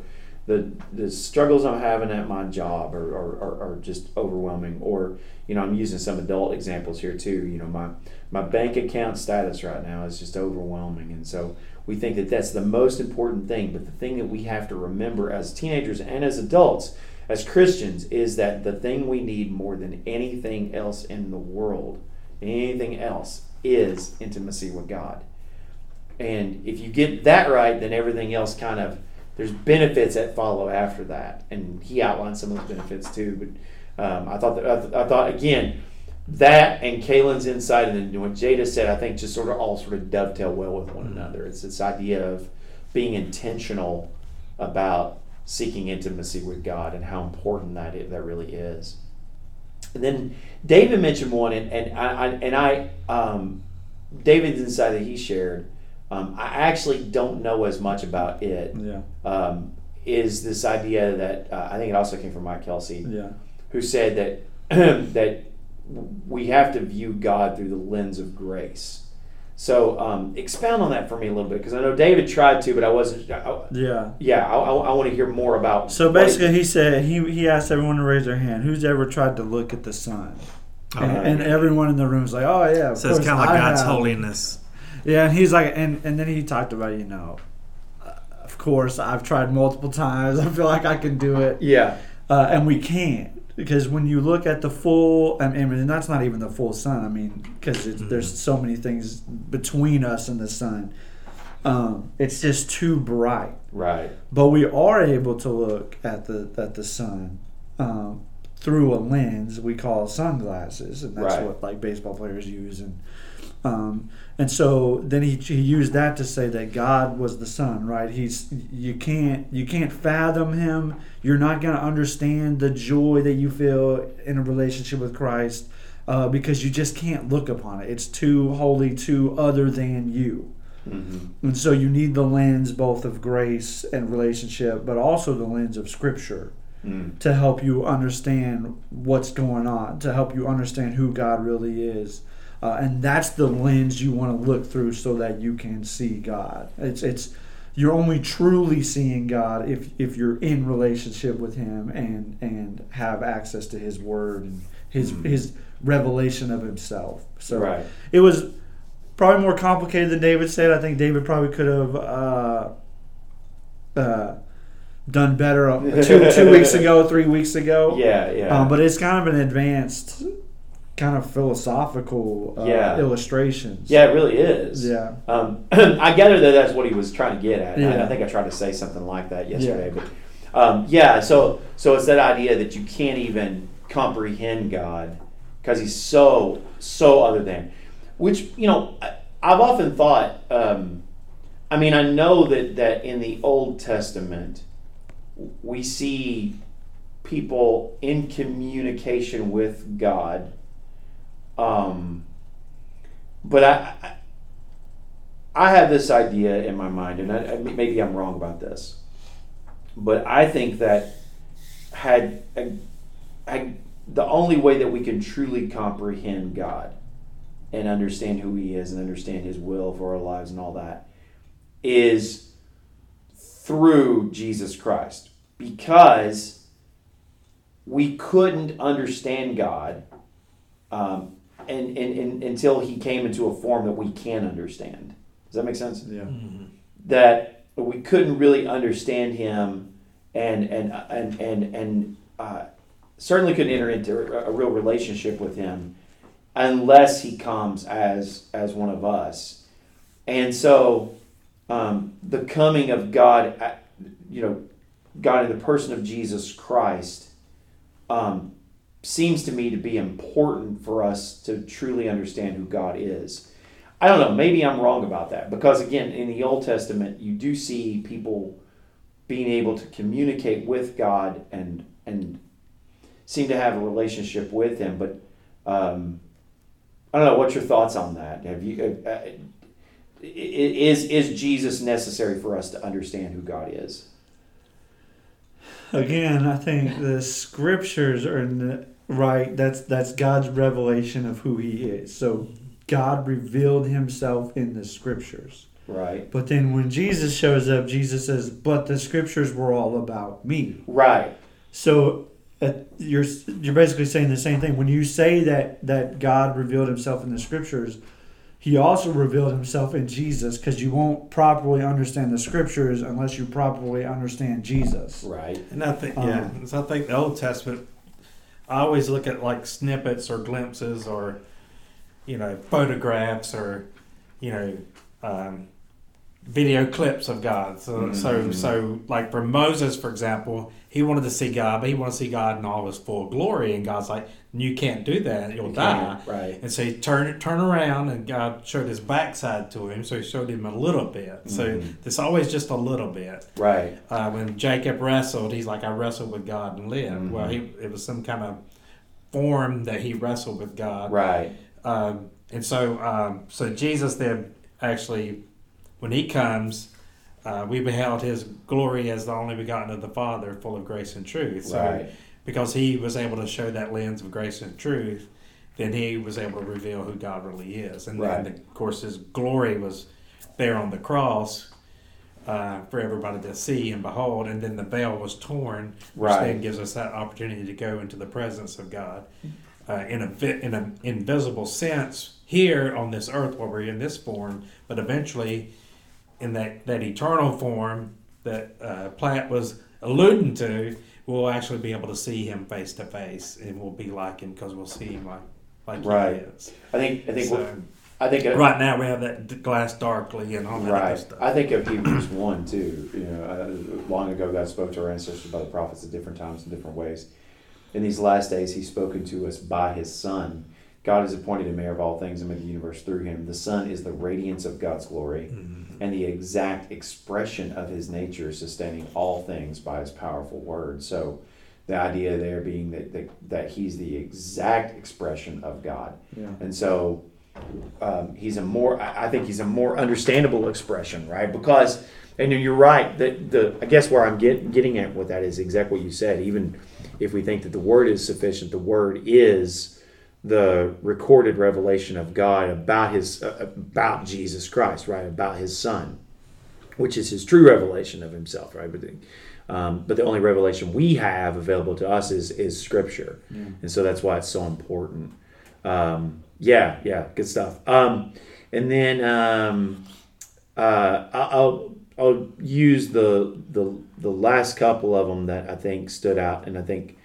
the the struggles I'm having at my job are, are, are, are, just overwhelming. Or, you know, I'm using some adult examples here too. You know, my my bank account status right now is just overwhelming. And so we think that that's the most important thing. But the thing that we have to remember as teenagers and as adults as Christians is that the thing we need more than anything else in the world, anything else, is intimacy with God. And if you get that right, then everything else kind of there's benefits that follow after that. And he outlined some of those benefits too. But um, I thought that I, th- I, thought again that and Kalen's insight and then what Jada said, I think just sort of all sort of dovetail well with one mm-hmm. another. It's this idea of being intentional about seeking intimacy with God and how important that is, that really is. And then David mentioned one, and, and I, and I um, David's insight that he shared. Um, I actually don't know as much about it. Yeah. Um, is this idea that uh, I think it also came from Mike Kelsey, yeah. who said that that we have to view God through the lens of grace. So um, expound on that for me a little bit because I know David tried to, but I wasn't. I, yeah, yeah. I, I, I, want to hear more about. So basically, he, he, said he he asked everyone to raise their hand. Who's ever tried to look at the sun? And, and, everyone in the room is like, "Oh yeah." so it's kind of like God's have. holiness. Yeah, and he's like, and and then he talked about you know, uh, of course I've tried multiple times. I feel like I can do it. Yeah. Uh, and we can't because when you look at the full, I mean, and that's not even the full sun. I mean, because mm-hmm. there's so many things between us and the sun. Um, it's just too bright. Right. But we are able to look at the at the sun um, through a lens we call sunglasses, and that's right. what like baseball players use, and um, and so then he, he used that to say that God was the Son, right? He's you can't you can't fathom him. You're not going to understand the joy that you feel in a relationship with Christ uh, because you just can't look upon it. It's too holy, too other than you. Mm-hmm. And so you need the lens both of grace and relationship, but also the lens of Scripture mm. to help you understand what's going on, to help you understand who God really is. Uh, and that's the lens you want to look through so that you can see God. It's it's you're only truly seeing God if if you're in relationship with Him and and have access to His Word and His mm-hmm. His revelation of Himself. So right. it was probably more complicated than David said. I think David probably could have. Uh, uh, done better two, two weeks ago, three weeks ago. Yeah, yeah. Um, but it's kind of an advanced kind of philosophical uh, yeah. illustrations. Yeah, it really is. Yeah. Um, I gather that that's what he was trying to get at. Yeah. I, I, think I tried to say something like that yesterday, yeah. but um, yeah. So so it's that idea that you can't even comprehend God because He's so so other than, which you know I, have often thought. Um, I mean, I know that that in the Old Testament we see people in communication with God um, but I, I have this idea in my mind, and I, maybe I'm wrong about this, but I think that had, had the only way that we can truly comprehend God and understand who He is and understand His will for our lives and all that is through Jesus Christ, because we couldn't understand God um, and, and, and, until He came into a form that we can understand. Does that make sense? Yeah. Mm-hmm. That we couldn't really understand Him and and and and and uh, certainly couldn't enter into a real relationship with Him unless He comes as as one of us. And so, um, the coming of God, uh, you know, God in the person of Jesus Christ, um, seems to me to be important for us to truly understand who God is. I don't know, maybe I'm wrong about that because again, in the Old Testament, you do see people being able to communicate with God and and seem to have a relationship with Him. But um, I don't know. What's your thoughts on that? Have you uh, uh is is Jesus necessary for us to understand who God is? Again, I think the scriptures are right. That's that's God's revelation of who He is. So God revealed Himself in the scriptures. Right. But then when Jesus shows up, Jesus says, "But the scriptures were all about me." Right. So uh, you're you're basically saying the same thing when you say that that God revealed Himself in the scriptures. He also revealed Himself in Jesus because you won't properly understand the scriptures unless you properly understand Jesus. Right. And I think yeah, um, so I think the Old Testament. I always look at like snippets or glimpses or, you know, photographs or, you know, um, video clips of God. So, mm-hmm. so, so, like for Moses, for example, he wanted to see God, but he wanted to see God in all his full glory. And God's like, "You can't do that; you'll you die." Right. And so he turned turn around, and God showed his backside to him. So he showed him a little bit. Mm-hmm. So it's always just a little bit. Right. Uh, when Jacob wrestled, he's like, "I wrestled with God and lived." Mm-hmm. Well, he it was some kind of form that he wrestled with God. Right. Um, and so, um, so Jesus then actually when he comes, uh, we beheld his glory as the only begotten of the Father, full of grace and truth. So, right. Because he was able to show that lens of grace and truth, then he was able to reveal who God really is. And right. then, of course, his glory was there on the cross uh, for everybody to see and behold. And then the veil was torn, which right. then gives us that opportunity to go into the presence of God uh, in a in an invisible sense here on this earth, while we're in this form, but eventually in that, that eternal form that uh, Platt was alluding to, we'll actually be able to see him face to face, and we'll be like him because we'll see him like like right. he is. I think I think so, I think of, right now we have that glass darkly and all that right. stuff. I think of Hebrews one too. You know, uh, long ago God spoke to our ancestors by the prophets at different times in different ways. In these last days, He's spoken to us by His Son. God has appointed a mayor of all things and made the universe through Him. The Son is the radiance of God's glory. Mm-hmm and the exact expression of his nature, sustaining all things by his powerful word. So, the idea there being that that, that he's the exact expression of God, yeah. and so um, he's a more I think he's a more understandable expression, right? Because and you're right that the I guess where I'm get, getting at with that is exactly what you said. Even if we think that the word is sufficient, the word is the recorded revelation of God about his uh, about Jesus Christ, right? About his Son, which is his true revelation of himself, right? But the, um, but the only revelation we have available to us is is Scripture, yeah. and so that's why it's so important. Um, yeah, yeah, good stuff. Um, and then um, uh, I'll I'll use the the the last couple of them that I think stood out, and I think.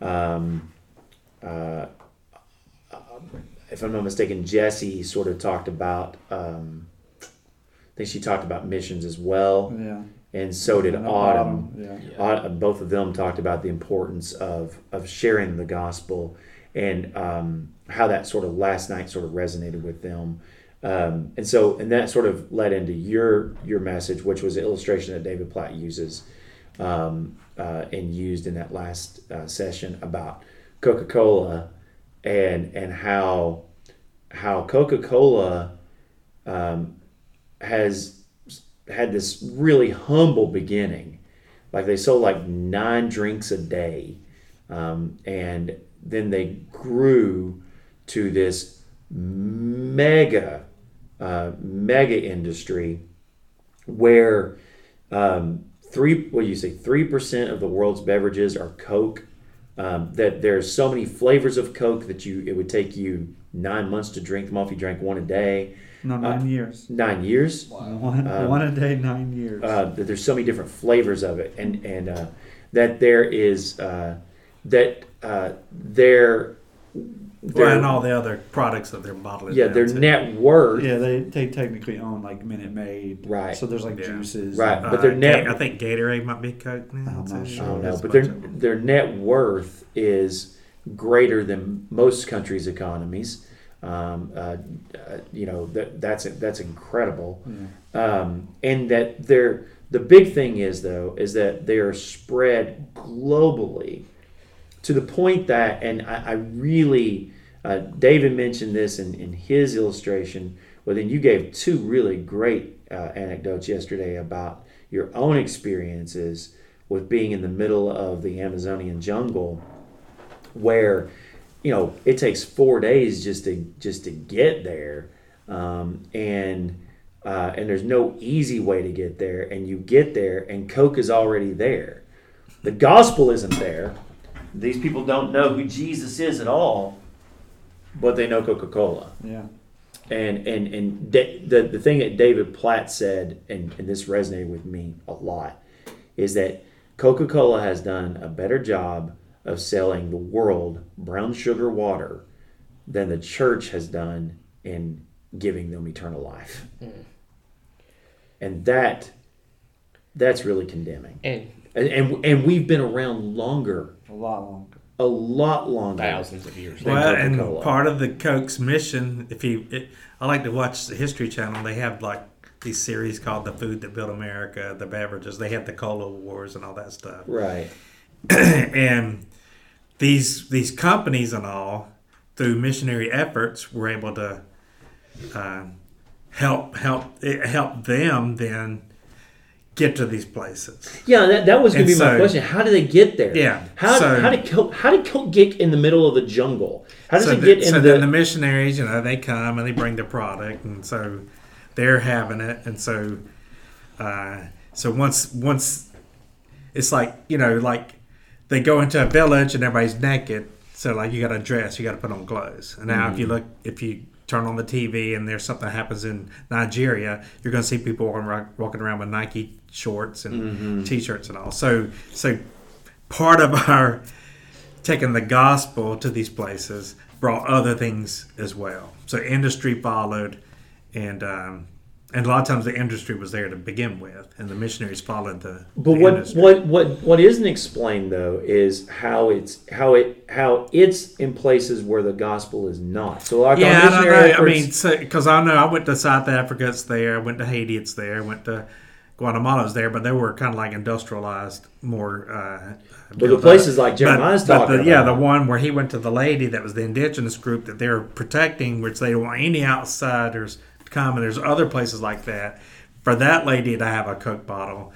Um, uh, if I'm not mistaken, Jesse sort of talked about. Um, I think she talked about missions as well. Yeah. And so did Autumn. Yeah. yeah. both of them talked about the importance of of sharing the gospel and um, how that sort of last night sort of resonated with them. Um, and so, and that sort of led into your your message, which was an illustration that David Platt uses um, uh, and used in that last uh, session about Coca Cola and and how how Coca Cola um, has had this really humble beginning. Like they sold like nine drinks a day, um, and then they grew to this mega, uh, mega industry where um, three what do you say three percent of the world's beverages are Coke. Um, that there's so many flavors of Coke that you it would take you nine months to drink them if you drank one a day. No, nine uh, years. Nine years. Wow. One, um, one a day, nine years. Uh, that there's so many different flavors of it, and and uh, that there is uh, that uh, there well, and all the other products that they're bottling. Yeah, their too. net worth. Yeah, they, they technically own like Minute Maid. Right. So there's like yeah. juices. Right, but their uh, net. I think Gatorade might be Coke now. I'm not sure. I don't know, but their their net worth is greater than most countries' economies. Um, uh, uh, you know that that's that's incredible, yeah. um, and that they're the big thing is though is that they are spread globally to the point that, and I, I really, uh, David mentioned this in, in his illustration. Well, then you gave two really great uh, anecdotes yesterday about your own experiences with being in the middle of the Amazonian jungle, where you know it takes four days just to just to get there, um, and uh, and there's no easy way to get there, and you get there, and Coke is already there. The gospel isn't there these people don't know who Jesus is at all, but they know Coca Cola. Yeah. And and and the the thing that David Platt said, and, and this resonated with me a lot, is that Coca Cola has done a better job of selling the world brown sugar water than the church has done in giving them eternal life. Mm. And that that's really condemning. And and, and, and we've been around longer. A lot longer. A lot longer. Thousands of years. Well, and part of the Coke's mission, if you, it, I like to watch the History Channel. They have like these series called "The Food That Built America," the beverages. They have the Cola Wars and all that stuff. Right. and these these companies and all, through missionary efforts, were able to uh, help help help them then get to these places. Yeah, that, that was going to be so, my question. How do they get there? Yeah. How, so, how did Coke, how did Coke get in the middle of the jungle? How does so it get the, in so the? So the missionaries, you know, they come and they bring the product, and so they're having it, and so uh, so once once it's like you know like they go into a village and everybody's naked. So like you got to dress, you got to put on clothes. And now mm-hmm. if you mm-hmm. look, if you turn on the TV and there's something happens in Nigeria, you're going to see people walking around with Nike shorts and mm-hmm. t-shirts and all. So so part of our taking the gospel to these places brought other things as well. So industry followed, and um, and a lot of times the industry was there to begin with, and the missionaries followed the. But the what industry. what what what isn't explained though is how it's how it how it's in places where the gospel is not. So like yeah, I don't know. Efforts, I mean, because I know I went to South Africa, it's there. I went to Haiti, it's there. I went to Guatemala's there, but they were kind of like industrialized, more. Uh, but the places like Jeremiah's but, talking but the, Yeah, the one where he went to the lady that was the indigenous group that they're protecting, which they don't want any outsiders to come, and there's other places like that. For that lady to have a Coke bottle,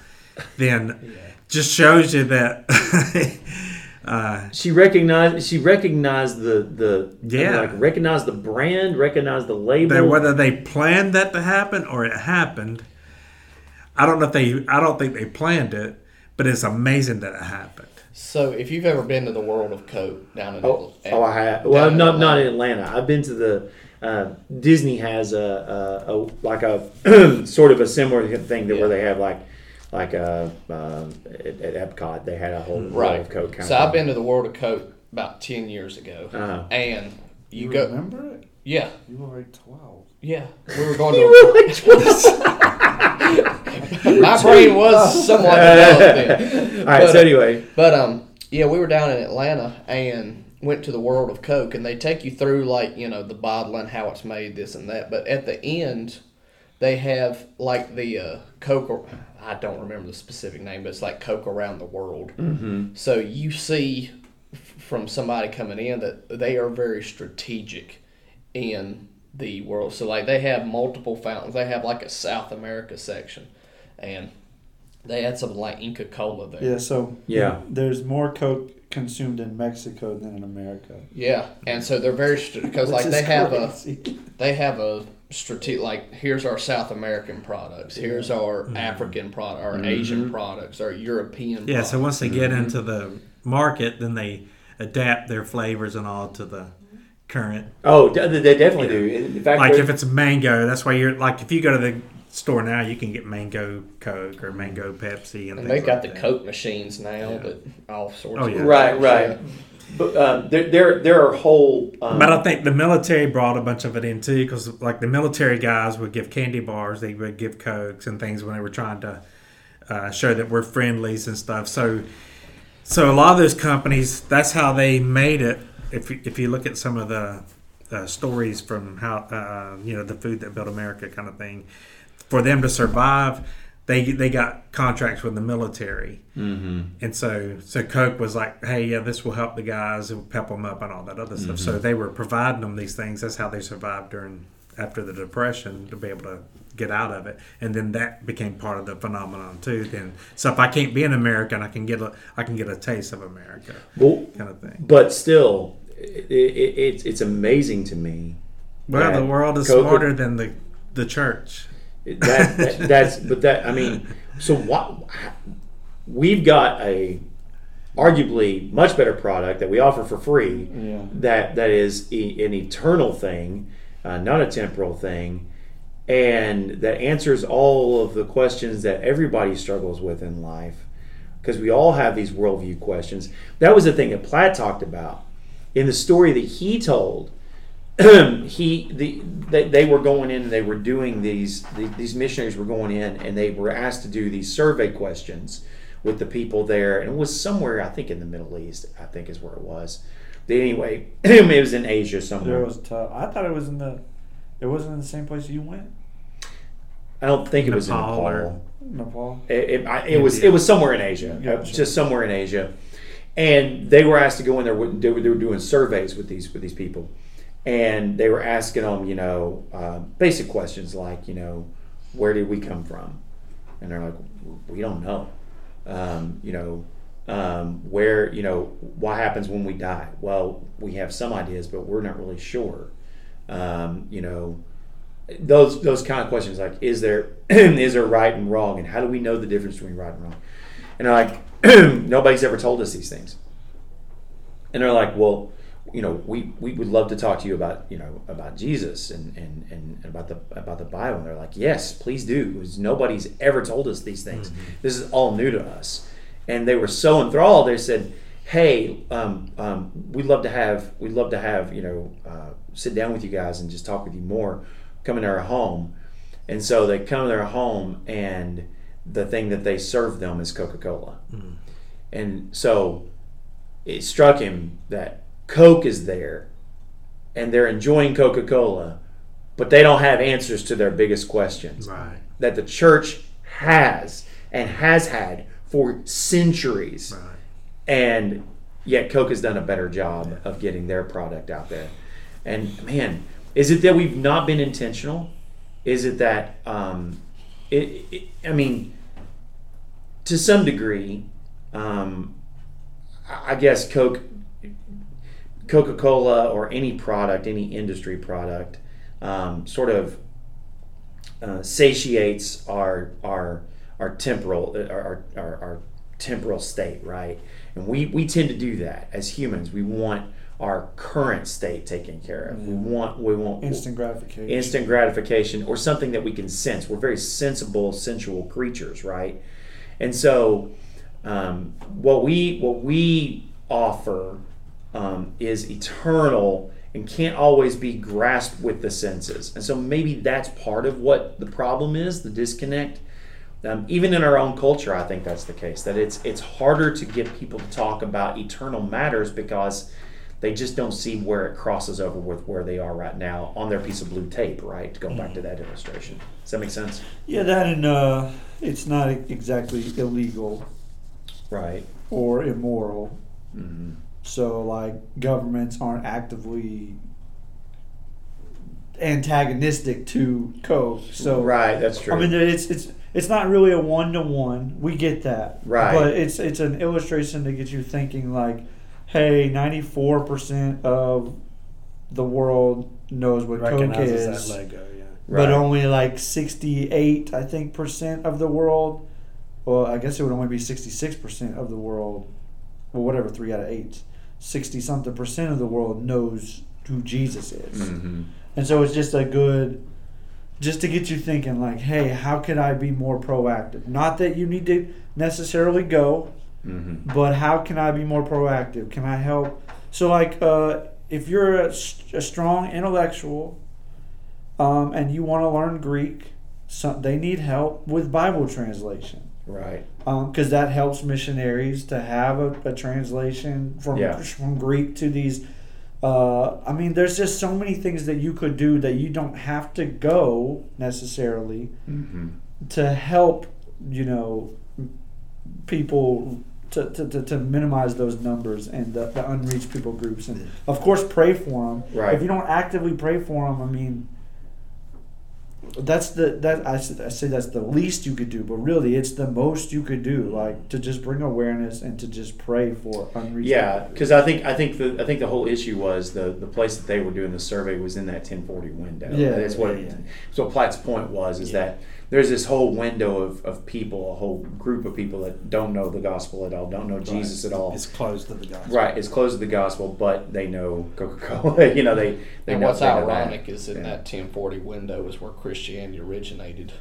then yeah. just shows you that. uh, she recognized. She recognized the the yeah, like recognized the brand, recognized the label. That whether they planned that to happen or it happened, I don't know if they. I don't think they planned it, but it's amazing that it happened. So, if you've ever been to the World of Coke down in oh, oh I have. Well, not not in Atlanta. I've been to the uh, Disney has a, a, a like a sort of a similar thing to yeah. where they have like like a uh, um, at, at, Epcot they had a whole right. of Coke. so I've been to the World of Coke about ten years ago, uh-huh. and you, you go remember it? Yeah, you were like twelve. Yeah, we were going to. were like My brain was somewhat developed. All right. But, so anyway, but um, yeah, we were down in Atlanta and went to the world of Coke, and they take you through like you know the bottling, how it's made, this and that. But at the end, they have like the uh, Coke. I don't remember the specific name, but it's like Coke around the world. Mm-hmm. So you see from somebody coming in that they are very strategic in the world. So like they have multiple fountains. They have like a South America section, and they had something like Inca Kola there. Yeah, so Yeah. there's more Coke consumed in Mexico than in America. Yeah, and so they're very because like they have crazy. a they have a strategic like here's our South American products, here's our Mm-hmm. African product, our Asian products, our European. Yeah, so once they get Mm-hmm. into the market, then they adapt their flavors and all to the current. Oh, they definitely do. In fact, Like if it's a mango, that's why you're like if you go to the store now, you can get mango Coke or mango Pepsi and And things they got like the that. Coke machines now Yeah. that all sorts. Oh, of yeah. right, right. But um, there, there, there are whole. Um, But I think the military brought a bunch of it in too, because like the military guys would give candy bars, they would give cokes and things when they were trying to uh, show that we're friendlies and stuff. So, so a lot of those companies, that's how they made it. If you, if you look at some of the uh, stories from how uh, you know the food that built America kind of thing, for them to survive, they they got contracts with the military. mhm. And so, so Coke was like, "Hey, yeah, this will help the guys, it will pep them up, and all that other stuff." So they were providing them these things. That's how they survived during after the depression to be able to get out of it. And then that became part of the phenomenon too. Then, so if I can't be an American, I can get a I can get a taste of America, Well, kind of thing. but still, it, it, it's it's amazing to me. Well, the world is Coke- smarter than the the church. That, that that's but that I mean, so what? We've got a arguably much better product that we offer for free. Yeah. That that is e- an eternal thing, uh, not a temporal thing, and that answers all of the questions that everybody struggles with in life. Because we all have these worldview questions. That was the thing that Platt talked about in the story that he told he the they, they were going in and they were doing these the, these missionaries were going in and they were asked to do these survey questions with the people there and it was somewhere I think in the Middle East I think is where it was but anyway it was in Asia There somewhere was tough. I thought it was in the. It wasn't in the same place you went. I don't think it was in Nepal or- Nepal Nepal. it, it, I, it was it was somewhere in Asia, uh, Gotcha. just somewhere in Asia, and they were asked to go in there. They were, they were doing surveys with these with these people, and they were asking them, you know, uh, basic questions like, you know, where did we come from, and they're like, we don't know, um, you know, um, where, you know, what happens when we die? Well, we have some ideas, but we're not really sure, um, you know those those kind of questions like is there is there right and wrong? And how do we know the difference between right and wrong? And they're like nobody's ever told us these things. And they're like well you know we, we would love to talk to you about you know about jesus and, and, and about the about the bible. And they're like yes please do because nobody's ever told us these things. This is all new to us. And they were so enthralled they said hey um, um, we'd love to have we'd love to have you know uh, sit down with you guys and just talk with you more come into our home. And so they come to their home and the thing that they serve them is coca-cola. And so it struck him that coke is there and they're enjoying coca-cola but they don't have answers to their biggest questions Right. that the church has and has had for centuries Right. and yet Coke has done a better job of getting their product out there. And man, is it that we've not been intentional? Is it that um, it, it? I mean, to some degree, um, I guess Coke, Coca Cola, or any product, any industry product, um, sort of uh, satiates our our our temporal our, our, our temporal state, right? And we we tend to do that as humans. We want our current state taken care of. We want we want Instant gratification. instant gratification or something that we can sense. We're very sensible, sensual creatures, right? And so, um, what we what we offer um, is eternal and can't always be grasped with the senses. And so maybe that's part of what the problem is, the disconnect. Um, even in our own culture, I think that's the case. That it's it's harder to get people to talk about eternal matters because they just don't see where it crosses over with where they are right now on their piece of blue tape. Right? To go back to that illustration. Does that make sense? Yeah, that and uh, it's not exactly illegal Right. or immoral. hmm So like governments aren't actively antagonistic to Coke. So right, that's true. I mean, it's it's it's not really a one to one. We get that, right? But it's it's an illustration to get you thinking like, hey, ninety four percent of the world knows what Coke is. Logo, yeah. But only like sixty eight, I think, percent of the world. Well, I guess it would only be sixty six percent of the world. Well, whatever, three out of eight. Sixty something percent of the world knows who Jesus is. Mm-hmm. And so it's just a good, just to get you thinking, like, hey, how could I be more proactive? Not that you need to necessarily go, mm-hmm. but how can I be more proactive? Can I help? So, like, uh, if you're a, a strong intellectual um, and you want to learn Greek, some, they need help with Bible translation. Right. Because um, that helps missionaries to have a, a translation from, yeah. from Greek to these uh, I mean, there's just so many things that you could do that you don't have to go necessarily mm-hmm. to help, you know, people to, to, to, to, minimize those numbers and the, the unreached people groups. And of course, pray for them. Right. If you don't actively pray for them, I mean, that's the that I, I say that's the least you could do, but really it's the most you could do, like to just bring awareness and to just pray for unreached. Yeah, because I think I think the I think the whole issue was the the place that they were doing the survey was in that 1040 window. Yeah, that's what. Yeah, yeah. So Platt's point was is yeah. that there's this whole window of, of people, a whole group of people that don't know the gospel at all, don't know Jesus right. at all. It's closed to the gospel. Right, it's closed to the gospel, but they know Coca Cola. you know, they. they and know, what's ironic that. is in yeah. that 1040 window is where Christianity originated.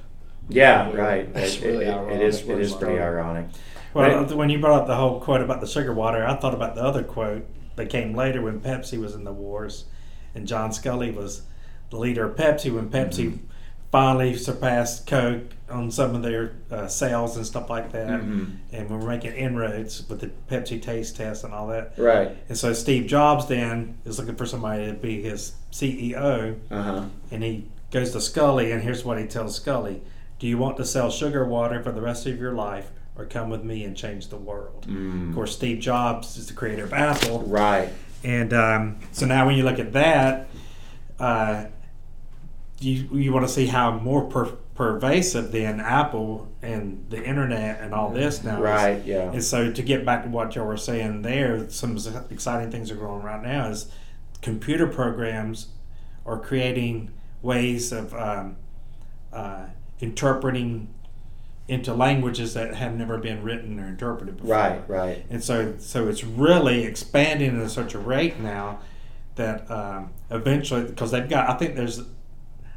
Yeah, really, right. That's it, really it, ironic. It is. It is pretty ironic. Well, right. when you brought up the whole quote about the sugar water, I thought about the other quote that came later when Pepsi was in the wars, and John Sculley was the leader of Pepsi when Pepsi. Mm-hmm finally surpassed Coke on some of their uh, sales and stuff like that. Mm-hmm. And we are making inroads with the Pepsi taste test and all that. Right. And so Steve Jobs then is looking for somebody to be his CEO. Uh-huh. And he goes to Sculley, and here's what he tells Sculley Do you want to sell sugar water for the rest of your life? Or come with me and change the world. Mm. Of course, Steve Jobs is the creator of Apple. Right. And um, so now, when you look at that, uh, you you want to see how more per, pervasive than Apple and the internet and all this now. Right. Is. Yeah. And so to get back to what y'all were saying there, some exciting things are going right now is computer programs are creating ways of um, uh, interpreting into languages that have never been written or interpreted before. Right, right. And so, so it's really expanding at such a rate now that um, eventually, because they've got, I think there's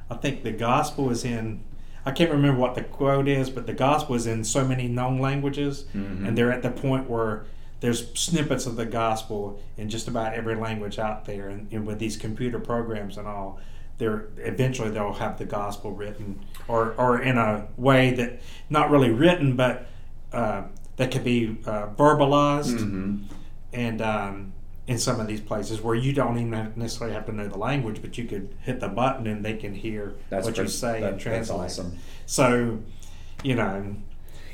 I think the gospel is in. I can't remember what the quote is, but the gospel is in so many known languages, mm-hmm. and they're at the point where there's snippets of the gospel in just about every language out there, and, and with these computer programs and all, they're eventually they'll have the gospel written or or in a way that not really written, but uh, that could be uh, verbalized, mm-hmm. and um, in some of these places where you don't even necessarily have to know the language, but you could hit the button and they can hear that's what you say that, and translate. That's awesome. So, you know,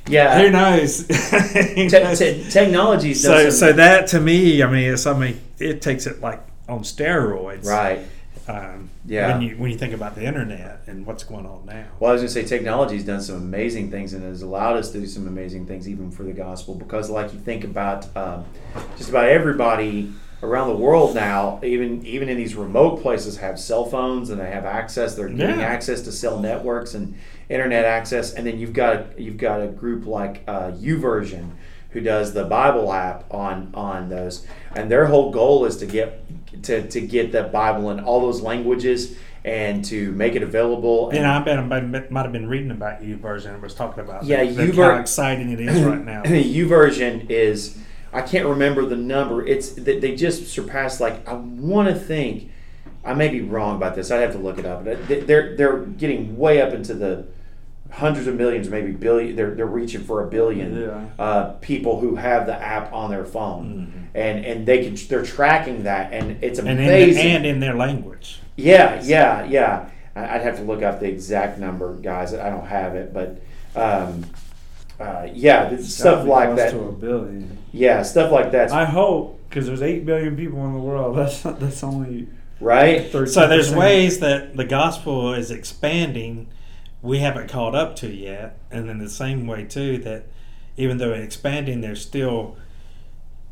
yeah, who knows? te- te- technology. So, so that to me, I mean, it's I mean, it takes it like on steroids, right? Um, yeah. When you when you think about the internet and what's going on now. Well, I was going to say technology's done some amazing things and has allowed us to do some amazing things even for the gospel because, like you think about um, just about everybody around the world now, even even in these remote places, have cell phones and they have access. They're getting Yeah. access to cell networks and internet access. And then you've got you've got a group like uh, YouVersion who does the Bible app on on those, and their whole goal is to get to, to get the Bible in all those languages and to make it available. And I bet I might have been reading about YouVersion and was talking about Yeah, that, that YouVer- how exciting it is right now. U version is I can't remember the number. It's they they just surpassed like I want to think. I may be wrong about this. I'd have to look it up. But they're they're getting way up into the hundreds of millions, maybe billion. They're they're reaching for a billion Yeah. uh, people who have the app on their phone, Mm-hmm. and and they can they're tracking that, and it's and in, amazing. and in their language. Yeah, yeah, yeah. I- I'd have to look up the exact number, guys. I don't have it, but um, uh, yeah, it's stuff like that. To a billion. Yeah, stuff like that. I hope because there's eight billion people in the world. That's that's only Right. So there's ways that the gospel is expanding we haven't caught up to yet, and in the same way too that even though expanding, there's still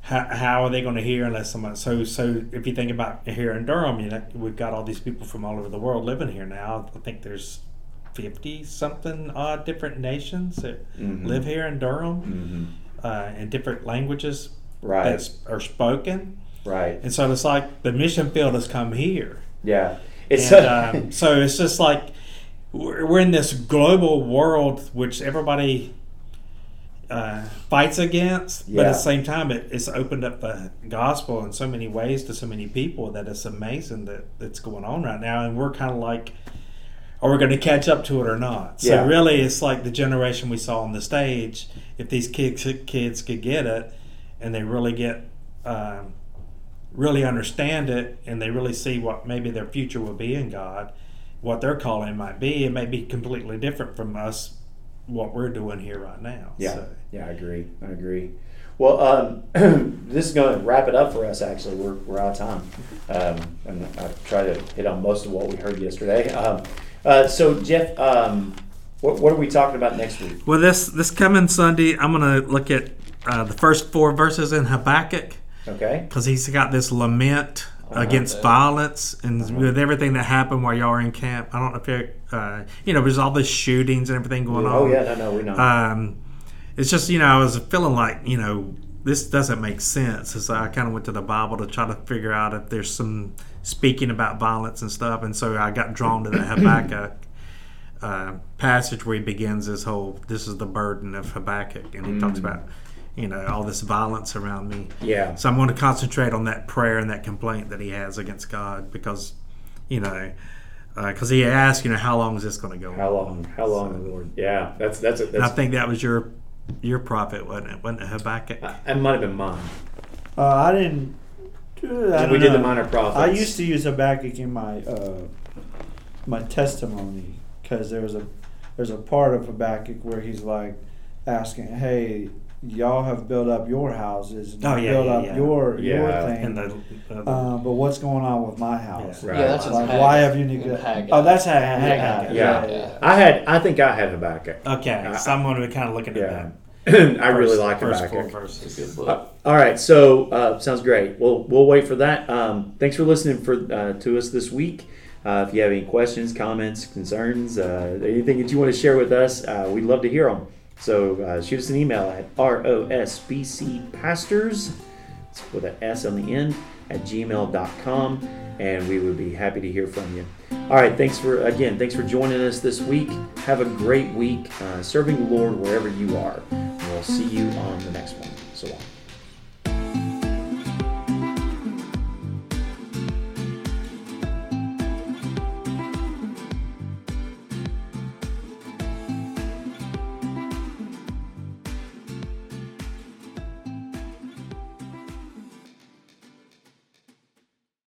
how, how are they going to hear unless someone so so if you think about here in Durham, you know we've got all these people from all over the world living here now. I think there's fifty something odd different nations that mm-hmm. live here in Durham, mm-hmm. uh, in different languages right. that are spoken. Right. And so it's like the mission field has come here. Yeah. It's and, um, so it's just like we're in this global world which everybody uh, fights against, yeah. but at the same time, it, it's opened up the gospel in so many ways to so many people that it's amazing that it's going on right now, and we're kind of like, are we going to catch up to it or not? So yeah. really, it's like the generation we saw on the stage. If these kids kids could get it, and they really get. Um, really understand it and they really see what maybe their future will be in God, what their calling might be, it may be completely different from us what we're doing here right now. Yeah, so. yeah, I agree. I agree. Well, um, this is going to wrap it up for us. Actually, we're, we're out of time, um, and I tried to hit on most of what we heard yesterday. Um, uh, so, Jeff, um, what, what are we talking about next week? Well, this this coming Sunday, I'm going to look at uh, the first four verses in Habakkuk. Okay. Because he's got this lament against violence and uh-huh. with everything that happened while y'all were in camp. I don't know if uh, you know, there's all the shootings and everything going yeah. on. Oh yeah, no, no, we know. Um, it's just you know, I was feeling like you know this doesn't make sense. So I kind of went to the Bible to try to figure out if there's some speaking about violence and stuff, and so I got drawn to the Habakkuk. Uh, passage where he begins this whole this is the burden of Habakkuk and he mm. talks about you know all this violence around me. Yeah. So I'm going to concentrate on that prayer and that complaint that he has against God because, you know, because uh, he asked, you know, how long is this going to go? How long? How long, so, Lord? Yeah, that's that's. A, that's I think that was your your prophet, wasn't it? Wasn't it Habakkuk? Uh, it might have been mine. Uh, I didn't. I we did the minor prophets. I used to use Habakkuk in my uh, my testimony because there was a there's a part of Habakkuk where he's like asking, "Hey, y'all have built up your houses and oh, yeah, built yeah, up yeah. your your thing. The, uh, uh, but what's going on with my house? Yeah, right. that's like, why have you neglected? Oh, that's how Haggai. Yeah. yeah. I had. I think I had Habakkuk. Okay, I, so I'm going to be kind of looking at that. I really like first Habakkuk. Verses. Uh, all right, so uh, sounds great. We'll we'll wait for that. Um, thanks for listening for uh, to us this week. Uh, if you have any questions, comments, concerns, uh, anything that you want to share with us, uh, we'd love to hear them. So uh, shoot us an email at rosbcpastors with an S on the end at gmail.com and we would be happy to hear from you. All right, thanks for again, thanks for joining us this week. Have a great week uh, serving the Lord wherever you are. We'll see you on the next one. So long.